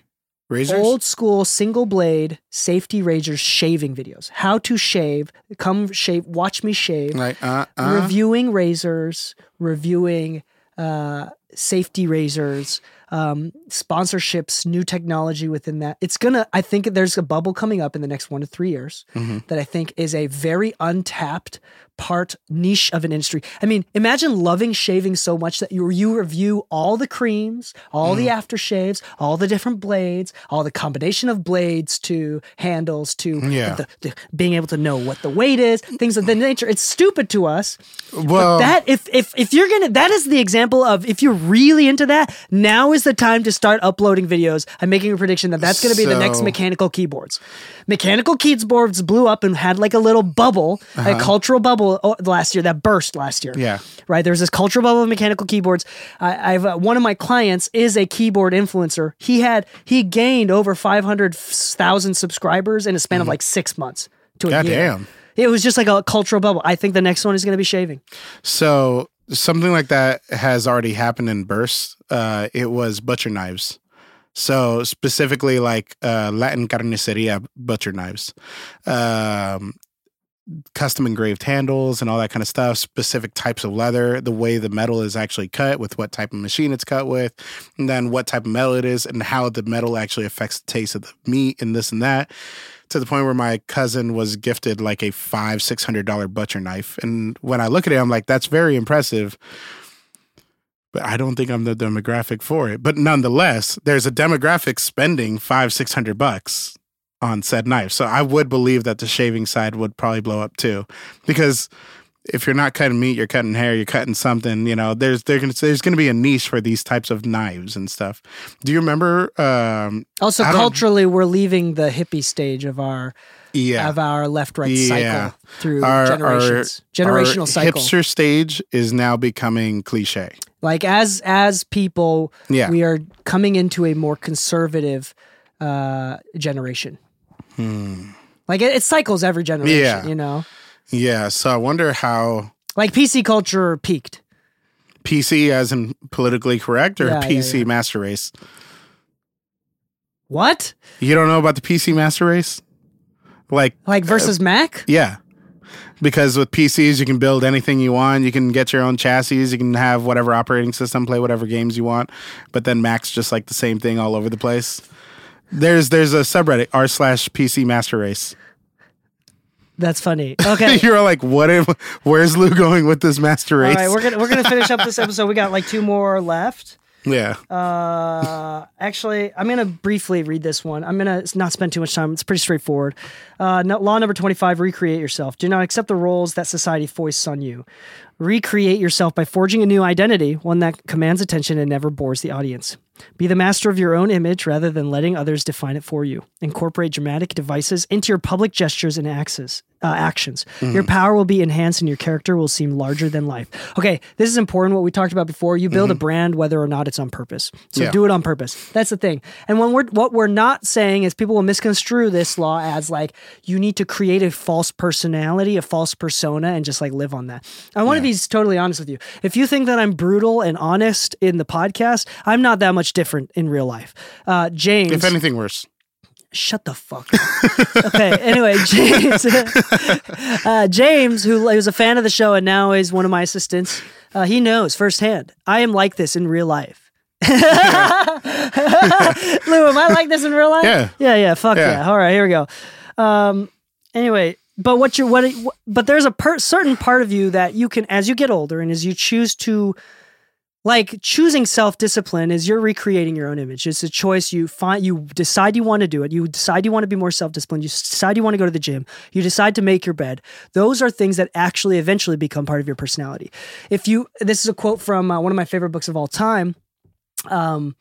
razors.
Old school single blade safety razors shaving videos. How to shave. Come shave. Watch me shave.
Like uh, uh
reviewing razors. Reviewing uh, safety razors. Um, sponsorships. New technology within that. It's gonna. I think there's a bubble coming up in the next one to three years
Mhm.
that I think is a very untapped part niche of an industry. I mean, imagine loving shaving so much that you you review all the creams, all the aftershaves, all the different blades, all the combination of blades to handles to
Yeah.
the, the- being able to know what the weight is, things of the nature. It's stupid to us.
well,
that if if if you're gonna that is the example of if you're really into that, now is the time to start uploading videos. I'm making a prediction that that's gonna be the next mechanical keyboards. Mechanical keyboards blew up and had like a little bubble, a cultural bubble oh, last year that burst last year.
Uh-huh. yeah.
Right, there's this cultural bubble of mechanical keyboards. I, I've uh, one of my clients is a keyboard influencer. He had he gained over five hundred thousand subscribers in a span of like six months to a year.
damn.
It was just like a cultural bubble. I think the next one is going to be shaving.
So something like that has already happened in bursts. Uh, it was butcher knives. So specifically, like uh, Latin carniceria butcher knives, um, custom engraved handles and all that kind of stuff. Specific types of leather, the way the metal is actually cut, with what type of machine it's cut with, and then what type of metal it is, and how the metal actually affects the taste of the meat, and this and that to the point where my cousin was gifted like a five six hundred dollar butcher knife. And when i look at it i'm like that's very impressive. But i don't think i'm the demographic for it. But nonetheless there's a demographic spending five six hundred bucks on said knife. So i would believe that the shaving side would probably blow up too. Because if you're not cutting meat, you're cutting hair, you're cutting something. You know, there's there's gonna, there's going to be a niche for these types of knives and stuff. Do you remember? Um,
Also, culturally, we're leaving the hippie stage of our
yeah,
of our left right
Yeah.
cycle through
Our-
generations,
our
generational cycle.
hipster stage is now becoming cliche.
Like as as people,
Yeah.
we are coming into a more conservative uh, generation. Like it, it cycles every generation.
Hmm. Yeah.
You know,
Yeah, so I wonder how
like PC culture peaked.
PC, as in politically correct, or
Yeah, yeah,
PC
yeah.
master race.
What?
You don't know about the PC master race? Like,
Like uh, versus Mac?
yeah, because with PCs you can build anything you want. You can get your own chassis. You can have whatever operating system, play whatever games you want. But then Mac's just like the same thing all over the place. There's there's a subreddit r slash PC master race.
That's funny. (laughs) Okay.
You're like, what? If, where's Lu going with this master
All
race?
right, we're gonna we're gonna finish up this (laughs) episode. We got like two more left.
yeah.
Uh, actually, I'm gonna briefly read this one. I'm gonna not spend too much time. It's pretty straightforward. Uh, no- law number 25: Recreate yourself. Do not accept the roles that society foists on you. Recreate yourself by forging a new identity, one that commands attention and never bores the audience. Be the master of your own image rather than letting others define it for you. Incorporate dramatic devices into your public gestures and axes, uh, actions. Your power will be enhanced and your character will seem larger than life. Okay, this is important. What we talked about before. You build a brand whether or not it's on purpose. So
Yeah.
do it on purpose. That's the thing. And when we're what we're not saying is people will misconstrue this law as like you need to create a false personality, a false persona, and just like live on that. I want to be totally honest with you. If you think that I'm brutal and honest in the podcast, I'm not that much different in real life. Uh, James,
If anything worse.
shut the fuck up. okay. Anyway, (laughs) James, (laughs) uh, James, who is a fan of the show and now is one of my assistants, uh, he knows firsthand. I am like this in real life. (laughs) Lu, am I like this in real life?
Yeah.
Yeah. Yeah. Fuck yeah.
Yeah.
All right. Here we go. Um. Anyway, but what you what? But there's a per- certain part of you that you can, as you get older and as you choose to like choosing self-discipline is you're recreating your own image. It's a choice you find you decide you want to do it. You decide you want to be more self-disciplined. You decide you want to go to the gym. You decide to make your bed. Those are things that actually eventually become part of your personality. If you this is a quote from uh, one of my favorite books of all time um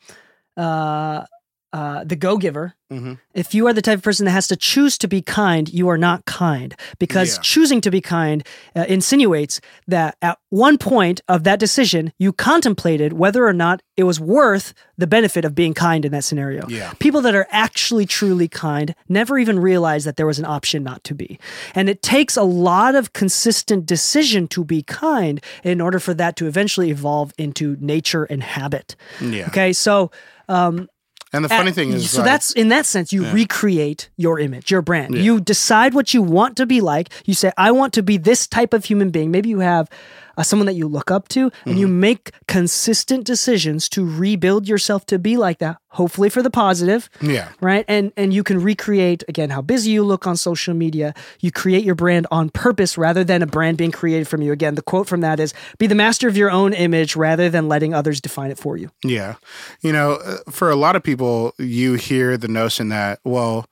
uh uh, the go giver.
Mhm.
If you are the type of person that has to choose to be kind, you are not kind because
Yeah.
choosing to be kind uh, insinuates that at one point of that decision, you contemplated whether or not it was worth the benefit of being kind in that scenario.
Yeah.
People that are actually truly kind never even realize that there was an option not to be. And it takes a lot of consistent decision to be kind in order for that to eventually evolve into nature and habit.
Yeah.
Okay, so um,
And the funny
at-
thing is,
so
like,
that's in that sense, you recreate your image, your brand.
Yeah.
You decide what you want to be like. You say, I want to be this type of human being. Maybe you have uh, someone that you look up to, and you
Mm-hmm.
make consistent decisions to rebuild yourself to be like that. Hopefully for the positive,
yeah.
right? And and you can recreate again how busy you look on social media. You create your brand on purpose rather than a brand being created from you. Again, the quote from that is, "Be the master of your own image rather than letting others define it for you."
Yeah. You know, uh, for a lot of people, you hear the notion that, well,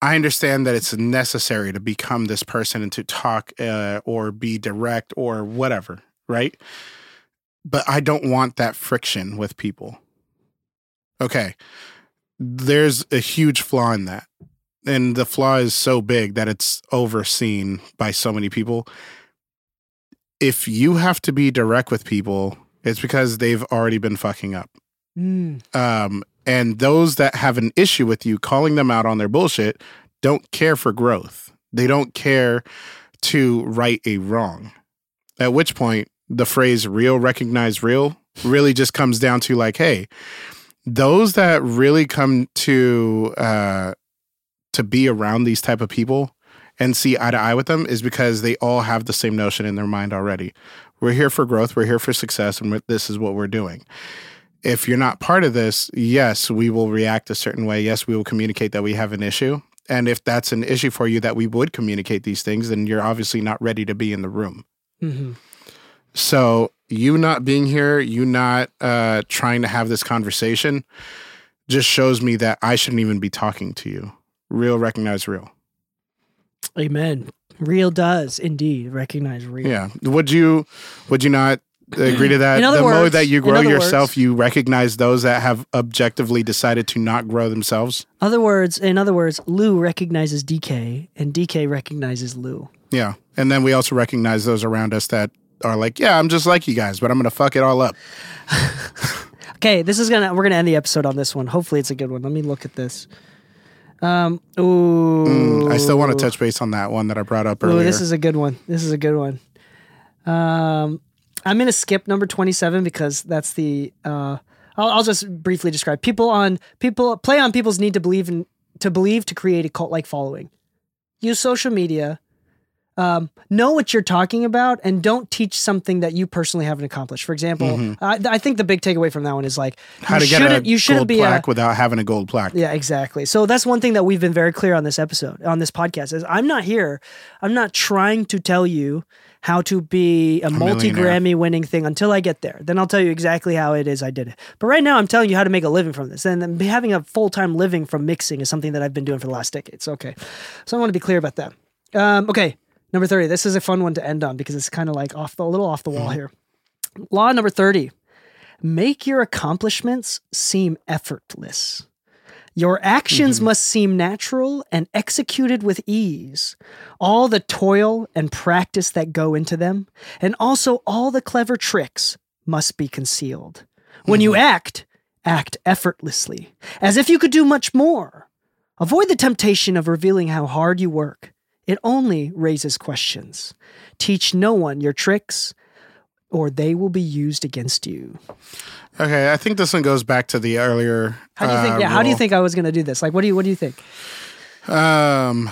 I understand that it's necessary to become this person and to talk uh, or be direct or whatever, right? But I don't want that friction with people. Okay. There's a huge flaw in that. And the flaw is so big that it's overseen by so many people. If you have to be direct with people, it's because they've already been fucking up.
Mm.
Um, and those that have an issue with you calling them out on their bullshit don't care for growth. They don't care to right a wrong. At which point, the phrase real recognize real really just comes down to like, hey, those that really come to uh, to be around these type of people and see eye to eye with them is because they all have the same notion in their mind already. We're here for growth. We're here for success, and this is what we're doing if you're not part of this, yes, we will react a certain way. Yes, we will communicate that we have an issue. And if that's an issue for you that we would communicate these things, then you're obviously not ready to be in the room.
hmm
So you not being here, you not uh, trying to have this conversation, just shows me that I shouldn't even be talking to you. Real recognize real.
Amen. Real does indeed recognize real.
Yeah. Would you would you not agree to that? The more that you grow yourself,
words-
you recognize those that have objectively decided to not grow themselves.
Other words, in other words, Lu recognizes Dee Kei and Dee Kei recognizes Lu.
Yeah. And then we also recognize those around us that are like, yeah, I'm just like you guys, but I'm going to fuck it all up. (laughs)
Okay, this is gonna we're gonna end the episode on this one. Hopefully it's a good one. Let me look at this. Um ooh,
Mm, I still want to touch base on that one that I brought up
Ooh,
earlier.
this is a good one. This is a good one. Um I'm gonna skip number 27 because that's the uh I'll, I'll just briefly describe people on people play on people's need to believe in to believe to create a cult like following. Use social media. Um, know what you're talking about and don't teach something that you personally haven't accomplished. For example, I, I think the big takeaway from that one is like
Mm-hmm. How
you
to get a
shouldn't- you shouldn't
gold
be a,
without having a gold plaque.
yeah, exactly. So that's one thing that we've been very clear on this episode, on this podcast, is I'm not here. I'm not trying to tell you how to be a, multi. Grammy winning thing until I get there. Then I'll tell you exactly how it is I did it. But right now, I'm telling you how to make a living from this. And having a full time living from mixing is something that I've been doing for the last decade. So, okay. So I want to be clear about that. Um, okay. Number 30. This is a fun one to end on because it's kind of like off the, a little off the wall here. Law number 30 make your accomplishments seem effortless. Your actions mm-hmm. must seem natural and executed with ease. All the toil and practice that go into them, and also all the clever tricks, must be concealed. When you mm-hmm. act, act effortlessly, as if you could do much more. Avoid the temptation of revealing how hard you work. It only raises questions. Teach no one your tricks, or they will be used against you.
Okay, I think this one goes back to the earlier.
How do you think?
uh,
yeah, how do you think I was going to do this? Like, what do you what do you think?
Um,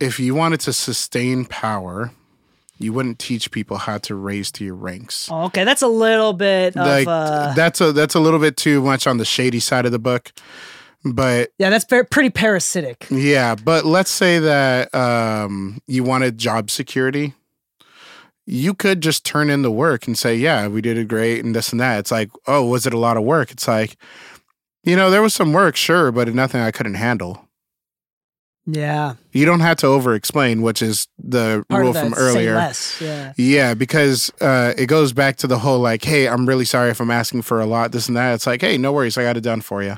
if you wanted to sustain power, you wouldn't teach people how to raise to your ranks.
Oh, okay, that's a little bit of
like
uh,
that's a that's a little bit too much on the shady side of the book. But
yeah, that's very, pretty parasitic.
yeah, but let's say that um, you wanted job security. You could just turn in the work and say, yeah, we did it great and this and that. It's like, oh, was it a lot of work? It's like, you know, there was some work, sure, but nothing I couldn't handle.
Yeah.
You don't have to over explain, which is the
Part
rule from earlier.
less. Yeah.
Yeah, because uh, it goes back to the whole like, hey, I'm really sorry if I'm asking for a lot, this and that. It's like, hey, no worries, I got it done for you.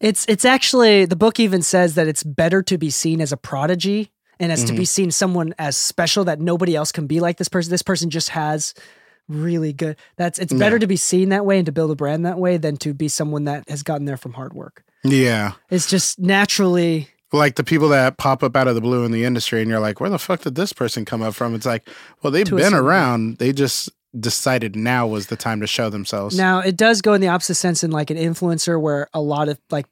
It's it's actually the book even says that it's better to be seen as a prodigy and as to
Mm-hmm.
be seen someone as special that nobody else can be like this person. This person just has really good. That's it's better
Yeah.
to be seen that way and to build a brand that way than to be someone that has gotten there from hard work.
Yeah.
It's just naturally
Like the people that pop up out of the blue in the industry, and you're like, where the fuck did this person come up from? It's like, well, they've been around. They just decided now was the time to show themselves.
Now it does go in the opposite sense in like an influencer where a lot of like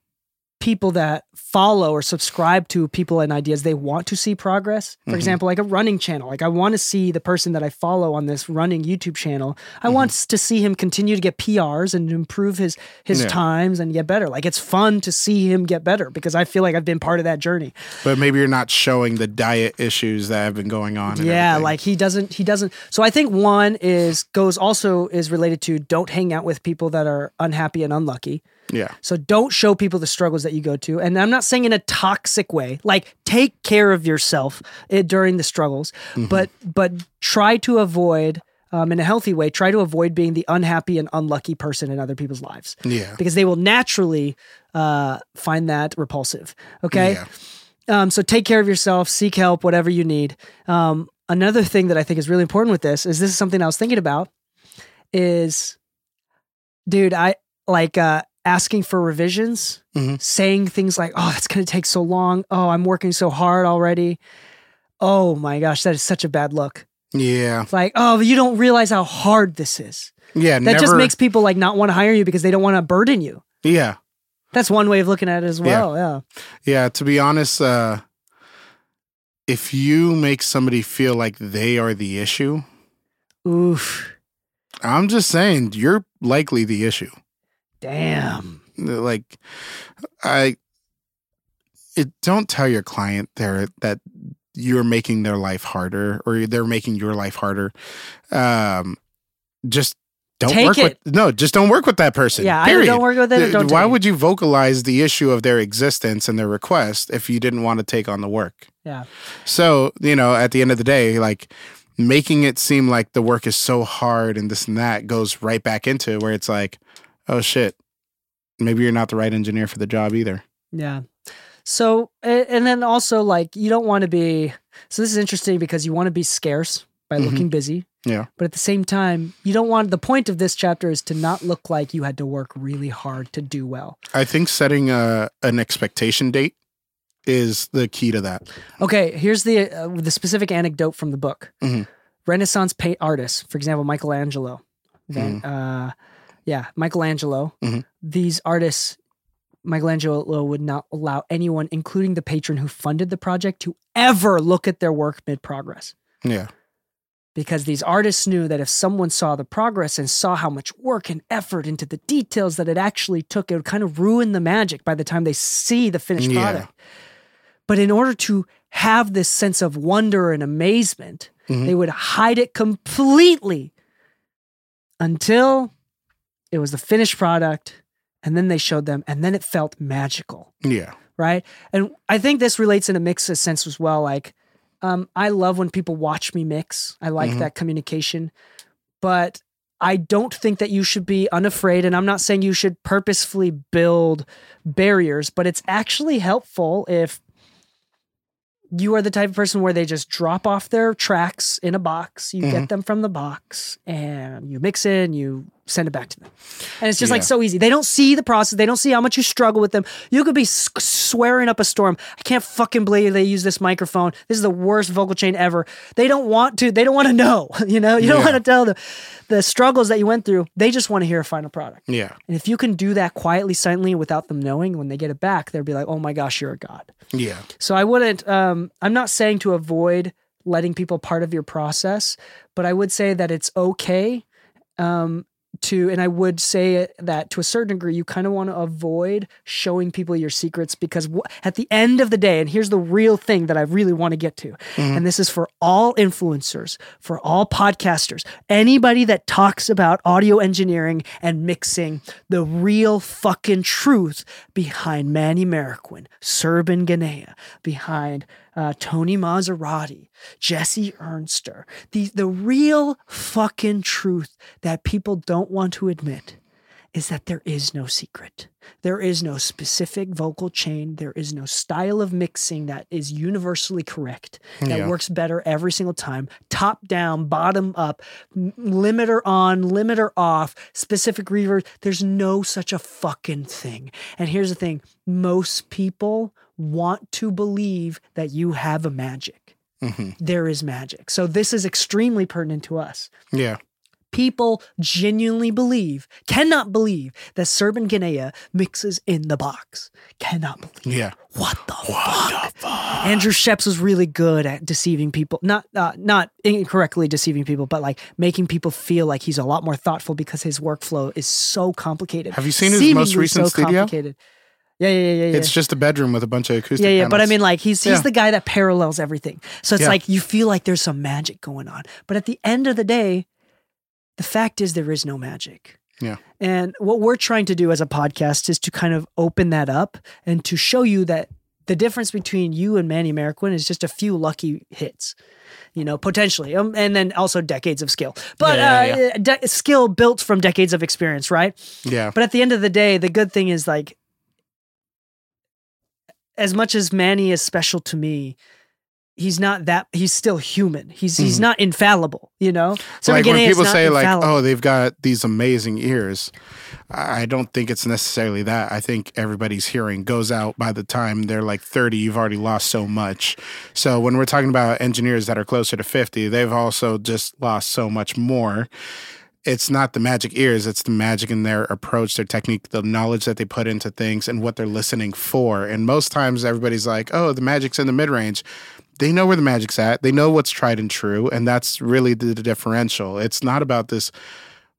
people that follow or subscribe to people and ideas they want to see progress. For mm-hmm. example, like a running channel. Like I want to see the person that I follow on this running YouTube channel. I mm-hmm. want to see him continue to get PRs and improve his his
Yeah.
times and get better. Like it's fun to see him get better because I feel like I've been part of that journey.
but maybe you're not showing the diet issues that have been going on.
yeah
everything.
like he doesn't he doesn't so i think one is goes also is related to don't hang out with people that are unhappy and unlucky
yeah.
so don't show people the struggles that you go to and i'm not saying in a toxic way like take care of yourself eh, during the struggles
Mm-hmm.
but but try to avoid um, in a healthy way try to avoid being the unhappy and unlucky person in other people's lives
Yeah.
because they will naturally uh, find that repulsive okay
Yeah.
um, so take care of yourself, seek help, whatever you need. Um, another thing that I think is really important with this is this is something I was thinking about is, dude, I like uh, asking for revisions,
Mhm.
saying things like, "Oh, that's going to take so long. Oh, I'm working so hard already." Oh my gosh, that is such a bad look.
Yeah.
It's like, oh, you don't realize how hard this is.
Yeah.
That
never,
just makes people like not want to hire you because they don't want to burden you.
Yeah.
That's one way of looking at it as well. Yeah.
Yeah, to be honest, uh, if you make somebody feel like they are the issue,
Oof.
I'm just saying you're likely the issue.
Damn.
Like, I, it don't tell your client there that you're making their life harder or they're making your life harder. Um, just don't
Take
work
it.
with no, just don't work with that person.
Yeah,
period.
don't work with them don't
Why would you vocalize the issue of their existence and their request if you didn't want to take on the work?
Yeah.
So, you know, at the end of the day, like making it seem like the work is so hard and this and that goes right back into where it's like, oh shit, maybe you're not the right engineer for the job either.
Yeah. So, and then also like you don't want to be. So this is interesting because you want to be scarce by
Mhm.
looking busy,
Yeah.
but at the same time, you don't want. The point of this chapter is to not look like you had to work really hard to do well.
I think setting a, an expectation date is the key to that.
Okay, here's the uh, the specific anecdote from the book.
Mhm.
Renaissance paint artists, for example, Michelangelo. Van, uh, yeah, Michelangelo.
Mhm.
These artists, Michelangelo would not allow anyone, including the patron who funded the project, to ever look at their work mid progress.
Yeah.
Because these artists knew that if someone saw the progress and saw how much work and effort into the details that it actually took, it would kind of ruin the magic by the time they see the finished
Yeah.
product. But in order to have this sense of wonder and amazement,
Mhm.
they would hide it completely until it was the finished product. And then they showed them, and then it felt magical
Yeah.
right? And I think this relates in a mix of sense as well. Like, um, I love when people watch me mix. I like
Mhm.
that communication, but I don't think that you should be unafraid. And I'm not saying you should purposefully build barriers, but it's actually helpful if you are the type of person where they just drop off their tracks in a box. You
Mhm.
get them from the box and you mix it and you send it back to them. And it's just like so easy. They don't see the process. They don't see how much you struggle with them. You could be s- swearing up a storm. I can't fucking believe they use this microphone. This is the worst vocal chain ever. They don't want to. They don't want to know. (laughs) You know, you don't
Yeah.
want to tell them the struggles that you went through. They just want to hear a final product.
Yeah.
And if you can do that quietly, silently, without them knowing, when they get it back, they'll be like, "Oh my gosh, you're a god."
Yeah.
So I wouldn't. Um, I'm not saying to avoid letting people part of your process, but I would say that it's okay. Um, to and I would say that to a certain degree you kind of want to avoid showing people your secrets because at the end of the day and here's the real thing that I really want to get to mm-hmm. and this is for all influencers for all podcasters anybody that talks about audio engineering and mixing the real fucking truth behind Manny Marroquin Serban Ghenea behind uh, Tony Maserati, Jesse Ernster, the the real fucking truth that people don't want to admit is that there is no secret. There is no specific vocal chain. There is no style of mixing that is universally correct, that
Yeah.
works better every single time. Top down, bottom up, limiter on, limiter off, specific reverb. There's no such a fucking thing. And here's the thing most people want to believe that you have a magic.
Mhm.
There is magic. So this is extremely pertinent to us
Yeah.
people genuinely believe, cannot believe that Serban Ghenea mixes in the box. Cannot believe.
Yeah.
What the fuck? Andrew Scheps was really good at deceiving people. Not uh, not incorrectly deceiving people, but like making people feel like he's a lot more thoughtful because his workflow is so complicated.
Have you seen his most recent
so
studio?
complicated. Yeah, yeah, yeah, yeah.
It's just a bedroom with a bunch of acoustic.
Yeah, yeah, but I mean, like he's he's
Yeah.
the guy that parallels everything. So it's
Yeah.
like you feel like there's some magic going on, but at the end of the day, the fact is there is no magic.
Yeah.
And what we're trying to do as a podcast is to kind of open that up and to show you that the difference between you and Manny Marroquin is just a few lucky hits, you know, potentially, um, and then also decades of skill. But
Yeah, yeah,
uh, de- skill built from decades of experience, right?
yeah.
But at the end of the day, the good thing is like, as much as Manny is special to me, he's not that. He's still human. He's he's
Mhm.
not infallible. You know. So
like when people say like, "Oh, they've got these amazing ears," I I don't think it's necessarily that. I think everybody's hearing goes out by the time they're like thirty. You've already lost so much. So when we're talking about engineers that are closer to fifty, they've also just lost so much more. It's not the magic ears; it's the magic in their approach, their technique, the knowledge that they put into things, and what they're listening for. And most times, everybody's like, "Oh, the magic's in the mid range." they know where the magic's at. They know what's tried and true, and that's really the, the differential. It's not about this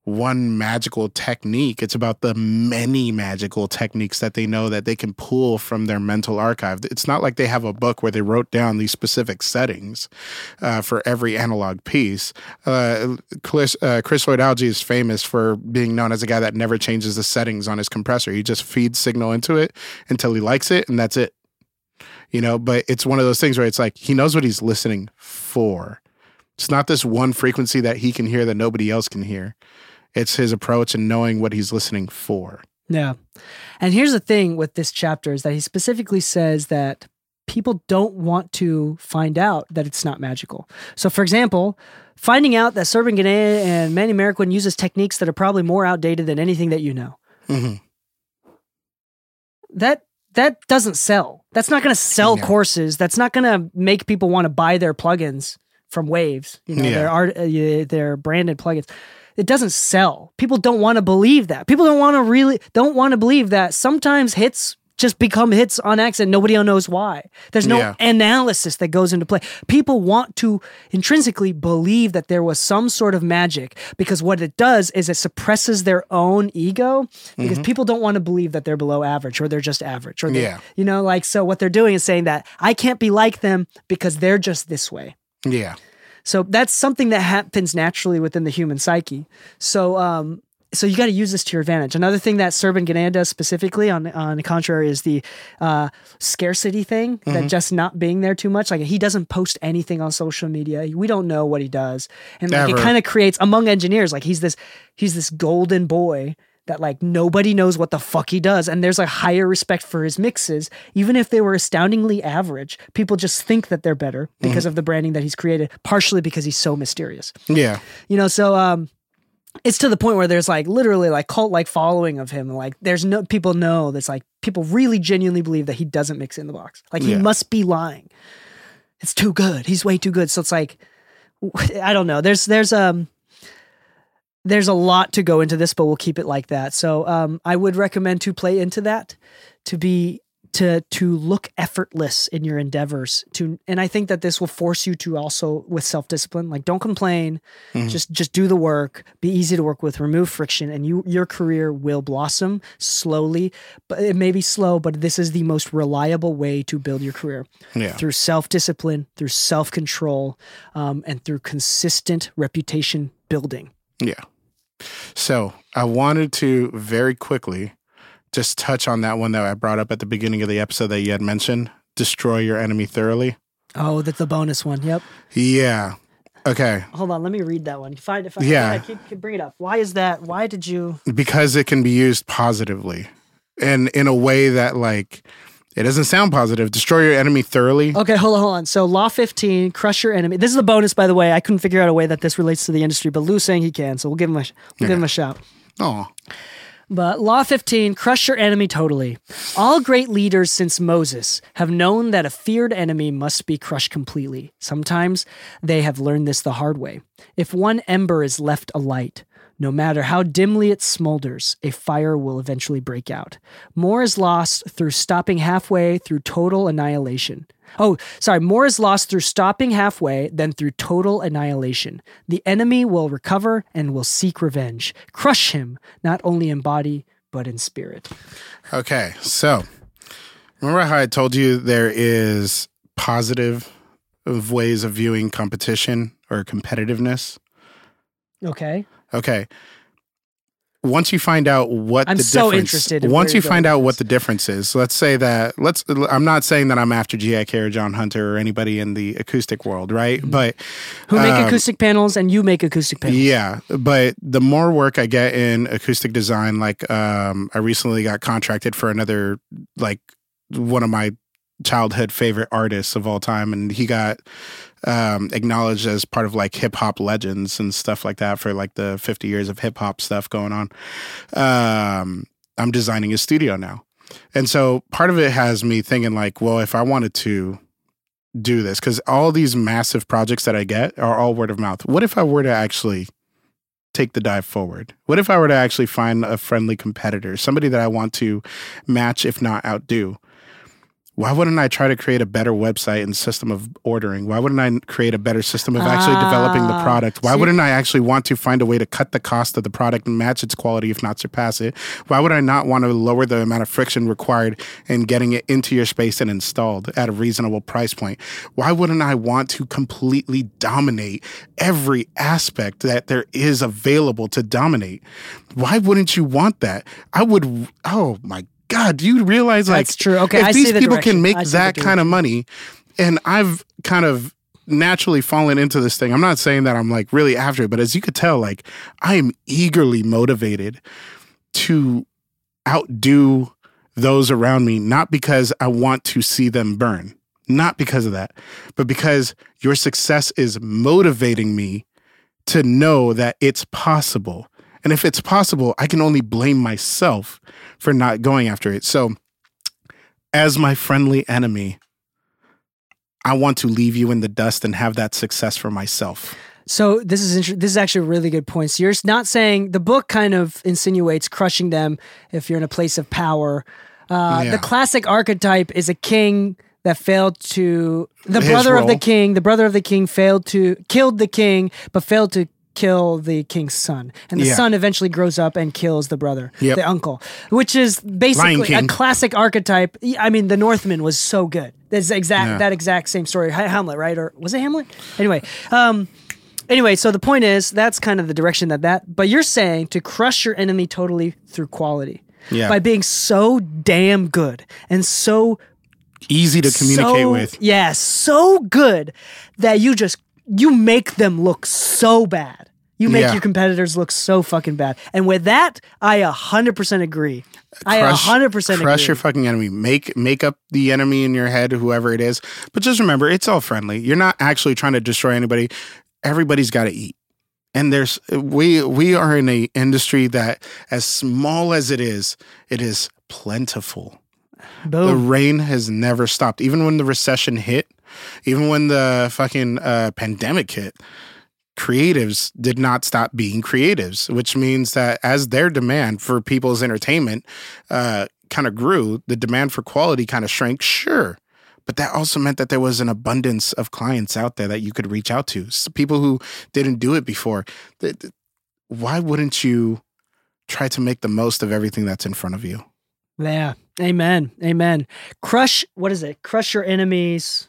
one magical technique. It's about the many magical techniques that they know that they can pull from their mental archive. It's not like they have a book where they wrote down these specific settings uh, for every analog piece. Uh, Chris, uh, Chris Lloyd is famous for being known as a guy that never changes the settings on his compressor. He just feeds signal into it until he likes it, and that's it you know but it's one of those things where it's like he knows what he's listening for it's not this one frequency that he can hear that nobody else can hear it's his approach and knowing what he's listening for
Yeah. And here's the thing with this chapter is that he specifically says that people don't want to find out that it's not magical. So, for example, finding out that Serban Ghenea and Manny Marroquin uses techniques that are probably more outdated than anything that you know.
hmm
That that doesn't sell. That's not going to sell
No.
courses. That's not going to make people want to buy their plugins from Waves. You know,
Yeah.
their art, uh, their branded plugins. It doesn't sell. People don't want to believe that. People don't want to really don't want to believe that sometimes hits just become hits on accident. Nobody knows why. There's no
Yeah.
analysis that goes into play. People want to intrinsically believe that there was some sort of magic because what it does is it suppresses their own ego because mm-hmm. people don't want to believe that they're below average or they're just average or they,
Yeah.
you know like so what they're doing is saying that I can't be like them because they're just this way.
yeah
So that's something that happens naturally within the human psyche. So um so you got to use this to your advantage. Another thing that Serban Ghenea does specifically on on the contrary is the uh, scarcity thing that just not being there too much. Like he doesn't post anything on social media. We don't know what he does, and like it kind of creates among engineers like he's this he's this golden boy that like nobody knows what the fuck he does and there's a higher respect for his mixes. Even if they were astoundingly average people just think that they're better because of the branding that he's created partially because he's so mysterious.
Yeah.
You know so um it's to the point where there's like literally like cult like following of him. Like there's no people know that's like people really genuinely believe that he doesn't mix in the box. Like he
Yeah.
must be lying. It's too good. He's way too good. So it's like (laughs) i don't know. There's there's um there's a lot to go into this but we'll keep it like that. So um i would recommend to play into that to be to to look effortless in your endeavors to and i think that this will force you to also with self-discipline like don't complain. Just just do the work. Be easy to work with. Remove friction and you your career will blossom slowly but it may be slow but this is the most reliable way to build your career.
Yeah.
through self-discipline through self-control um, and through consistent reputation building
Yeah. So I wanted to very quickly just touch on that one that I brought up at the beginning of the episode that you had mentioned destroy your enemy thoroughly.
oh that's the bonus one yep
Yeah. Okay.
hold on let me read that one find if I,
Yeah.
yeah keep, keep, bring it up why is that why did you
Because it can be used positively and in a way that, like, it doesn't sound positive. Destroy your enemy thoroughly.
Okay, hold on, hold on. So, Law 15, crush your enemy. This is a bonus, by the way. I couldn't figure out a way that this relates to the industry, but Lu's saying he can, so we'll give him a we'll give him a shout.
Oh,
But Law 15, crush your enemy totally. All great leaders since Moses have known that a feared enemy must be crushed completely. Sometimes they have learned this the hard way. If one ember is left alight, no matter how dimly it smolders, a fire will eventually break out. More is lost through stopping halfway through total annihilation. Oh, sorry, more is lost through stopping halfway than through total annihilation. The enemy will recover and will seek revenge. Crush him, not only in body, but in spirit.
okay. So remember how I told you there is positive ways of viewing competition or competitiveness?
Okay.
Okay. Once you find out what
I'm
the
so
difference,
interested in
once you find out what the difference is, let's say that let's. I'm not saying that I'm after GIK or John Hunter or anybody in the acoustic world, right? But
Who make
um,
acoustic panels and you make acoustic panels.
Yeah, but the more work I get in acoustic design, like um, I recently got contracted for another, like one of my childhood favorite artists of all time, and he got um, acknowledged as part of like hip hop legends and stuff like that for like the 50 years of hip hop stuff going on. Um, I'm designing a studio now, and so part of it has me thinking like, well, if I wanted to do this because all these massive projects that I get are all word of mouth. What if I were to actually take the dive forward? What if I were to actually find a friendly competitor, somebody that I want to match, if not outdo? Why wouldn't I try to create a better website and system of ordering? Why wouldn't I create a better system of actually developing the
Ah,
product? Why
see-
wouldn't I actually want to find a way to cut the cost of the product and match its quality, if not surpass it? Why would I not want to lower the amount of friction required in getting it into your space and installed at a reasonable price point? Why wouldn't I want to completely dominate every aspect that there is available to dominate? Why wouldn't you want that? I would, oh my God, do you realize like
That's true. Okay,
if
I see
these
the
people
direction.
can make
I see the
that kind of money, and I've kind of naturally fallen into this thing. I'm not saying that I'm like really after it, but as you could tell, like I am eagerly motivated to outdo those around me, not because I want to see them burn, not because of that, but because your success is motivating me to know that it's possible. And if it's possible, I can only blame myself for not going after it. So, as my friendly enemy, I want to leave you in the dust and have that success for myself.
So this is inter- this is actually a really good point. So you're not saying the book kind of insinuates crushing them if you're in a place of power. Uh,
Yeah.
The classic archetype is a king that failed to the
His
brother of the king. The brother of the king failed to killed the king, but failed to kill the king's son, and the
Yeah.
son eventually grows up and kills the brother,
Yep.
the uncle, which is basically a classic archetype. I mean, the Northman was so good. That's exact
Yeah.
that exact same story. Hamlet, right? Or was it Hamlet? Anyway, um, anyway, so the point is that's kind of the direction that that. But you're saying to crush your enemy totally through quality.
Yeah.
By being so damn good and so
Easy to communicate
so,
with.
Yeah, so good that you just you make them look so bad. You make
Yeah.
your competitors look so fucking bad. And with that, I 100% agree. I
Crush-
100%
crush
agree.
your fucking enemy. Make make up the enemy in your head, whoever it is. But just remember, it's all friendly. You're not actually trying to destroy anybody. Everybody's got to eat. And there's we we are in a industry that as small as it is, it is plentiful. The rain has never stopped. Even when the recession hit, even when the fucking uh, pandemic hit, creatives did not stop being creatives, which means that as their demand for people's entertainment uh, kind of grew, the demand for quality kind of shrank. Sure. But that also meant that there was an abundance of clients out there that you could reach out to. So people who didn't do it before. Why wouldn't you try to make the most of everything that's in front of you?
Yeah. Amen. Amen. Crush, what is it? Crush your enemies.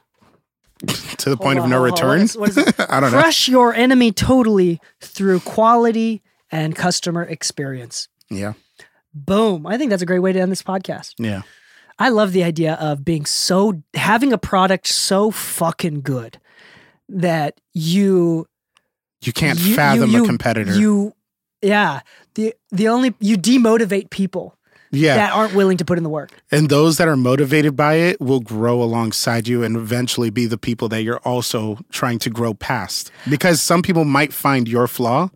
To the point
Hold
of no
on, on. What
return?
is- what is? (laughs)
I don't know.
Crush your enemy totally through quality and customer experience.
Yeah.
Boom. I think that's a great way to end this podcast.
Yeah.
I love the idea of being so having a product so fucking good that you
You can't
you-
fathom
you-
a competitor.
You yeah. The the only you demotivate people
yeah.
that aren't willing to put in the work.
And those that are motivated by it will grow alongside you and eventually be the people that you're also trying to grow past. Because some people might find your flaw,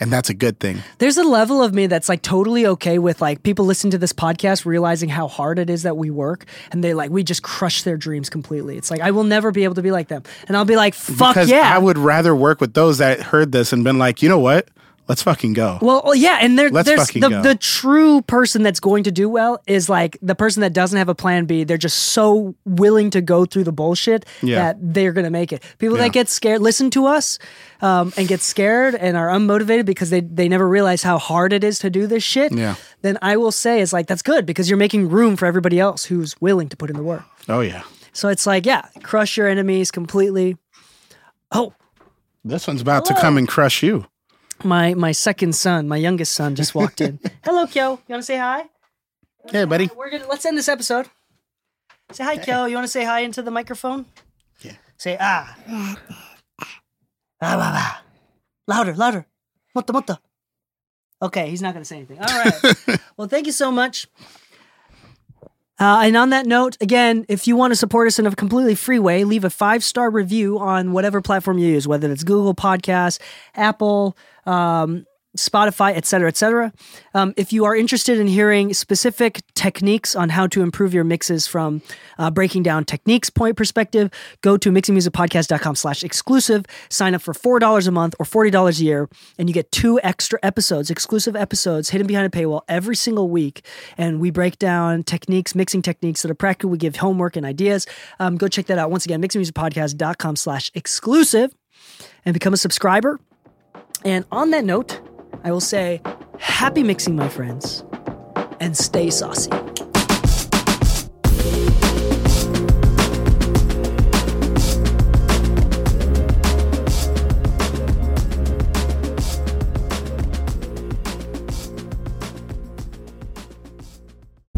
and that's a good thing.
There's a level of me that's like totally okay with like people listen to this podcast realizing how hard it is that we work and they like we just crush their dreams completely. It's like I will never be able to be like them. And I'll be like, fuck
because
yeah.
I would rather work with those that heard this and been like, you know what? Let's fucking go.
Well, well, yeah, and there,
Let's
there's
fucking
the,
go.
the true person that's going to do well is like the person that doesn't have a plan B. They're just so willing to go through the bullshit
Yeah.
that they're going to make it. People
Yeah.
that get scared, listen to us, um, and get scared and are unmotivated because they they never realize how hard it is to do this shit.
Yeah.
Then I will say is like that's good because you're making room for everybody else who's willing to put in the work.
Oh, yeah.
So it's like yeah, crush your enemies completely. Oh,
This one's about to come and crush you.
My my second son, my youngest son, just walked in. (laughs) Hello, Kyo. You want to say hi?
Hey, buddy.
We're gonna let's end this episode. Say hi, Kyo. You want to say hi into the microphone?
Yeah.
Say ah. Ah, bah, bah. Louder, louder. Mutta, mutta. Okay, he's not gonna say anything. All right. (laughs) well, thank you so much. Uh, and on that note, again, if you want to support us in a completely free way, leave a five star review on whatever platform you use, whether it's Google Podcasts, Apple, um, Spotify, et cetera, et cetera. Um, if you are interested in hearing specific techniques on how to improve your mixes from uh, breaking down techniques point perspective, go to mixingmusicpodcast.com slash exclusive, sign up for $4 a month or $40 a year, and you get two extra episodes, exclusive episodes hidden behind a paywall every single week. And we break down techniques, mixing techniques that are practical. We give homework and ideas. Um, go check that out. Once again, mixingmusicpodcast.com slash exclusive and become a subscriber. And on that note, I will say happy mixing, my friends, and stay saucy.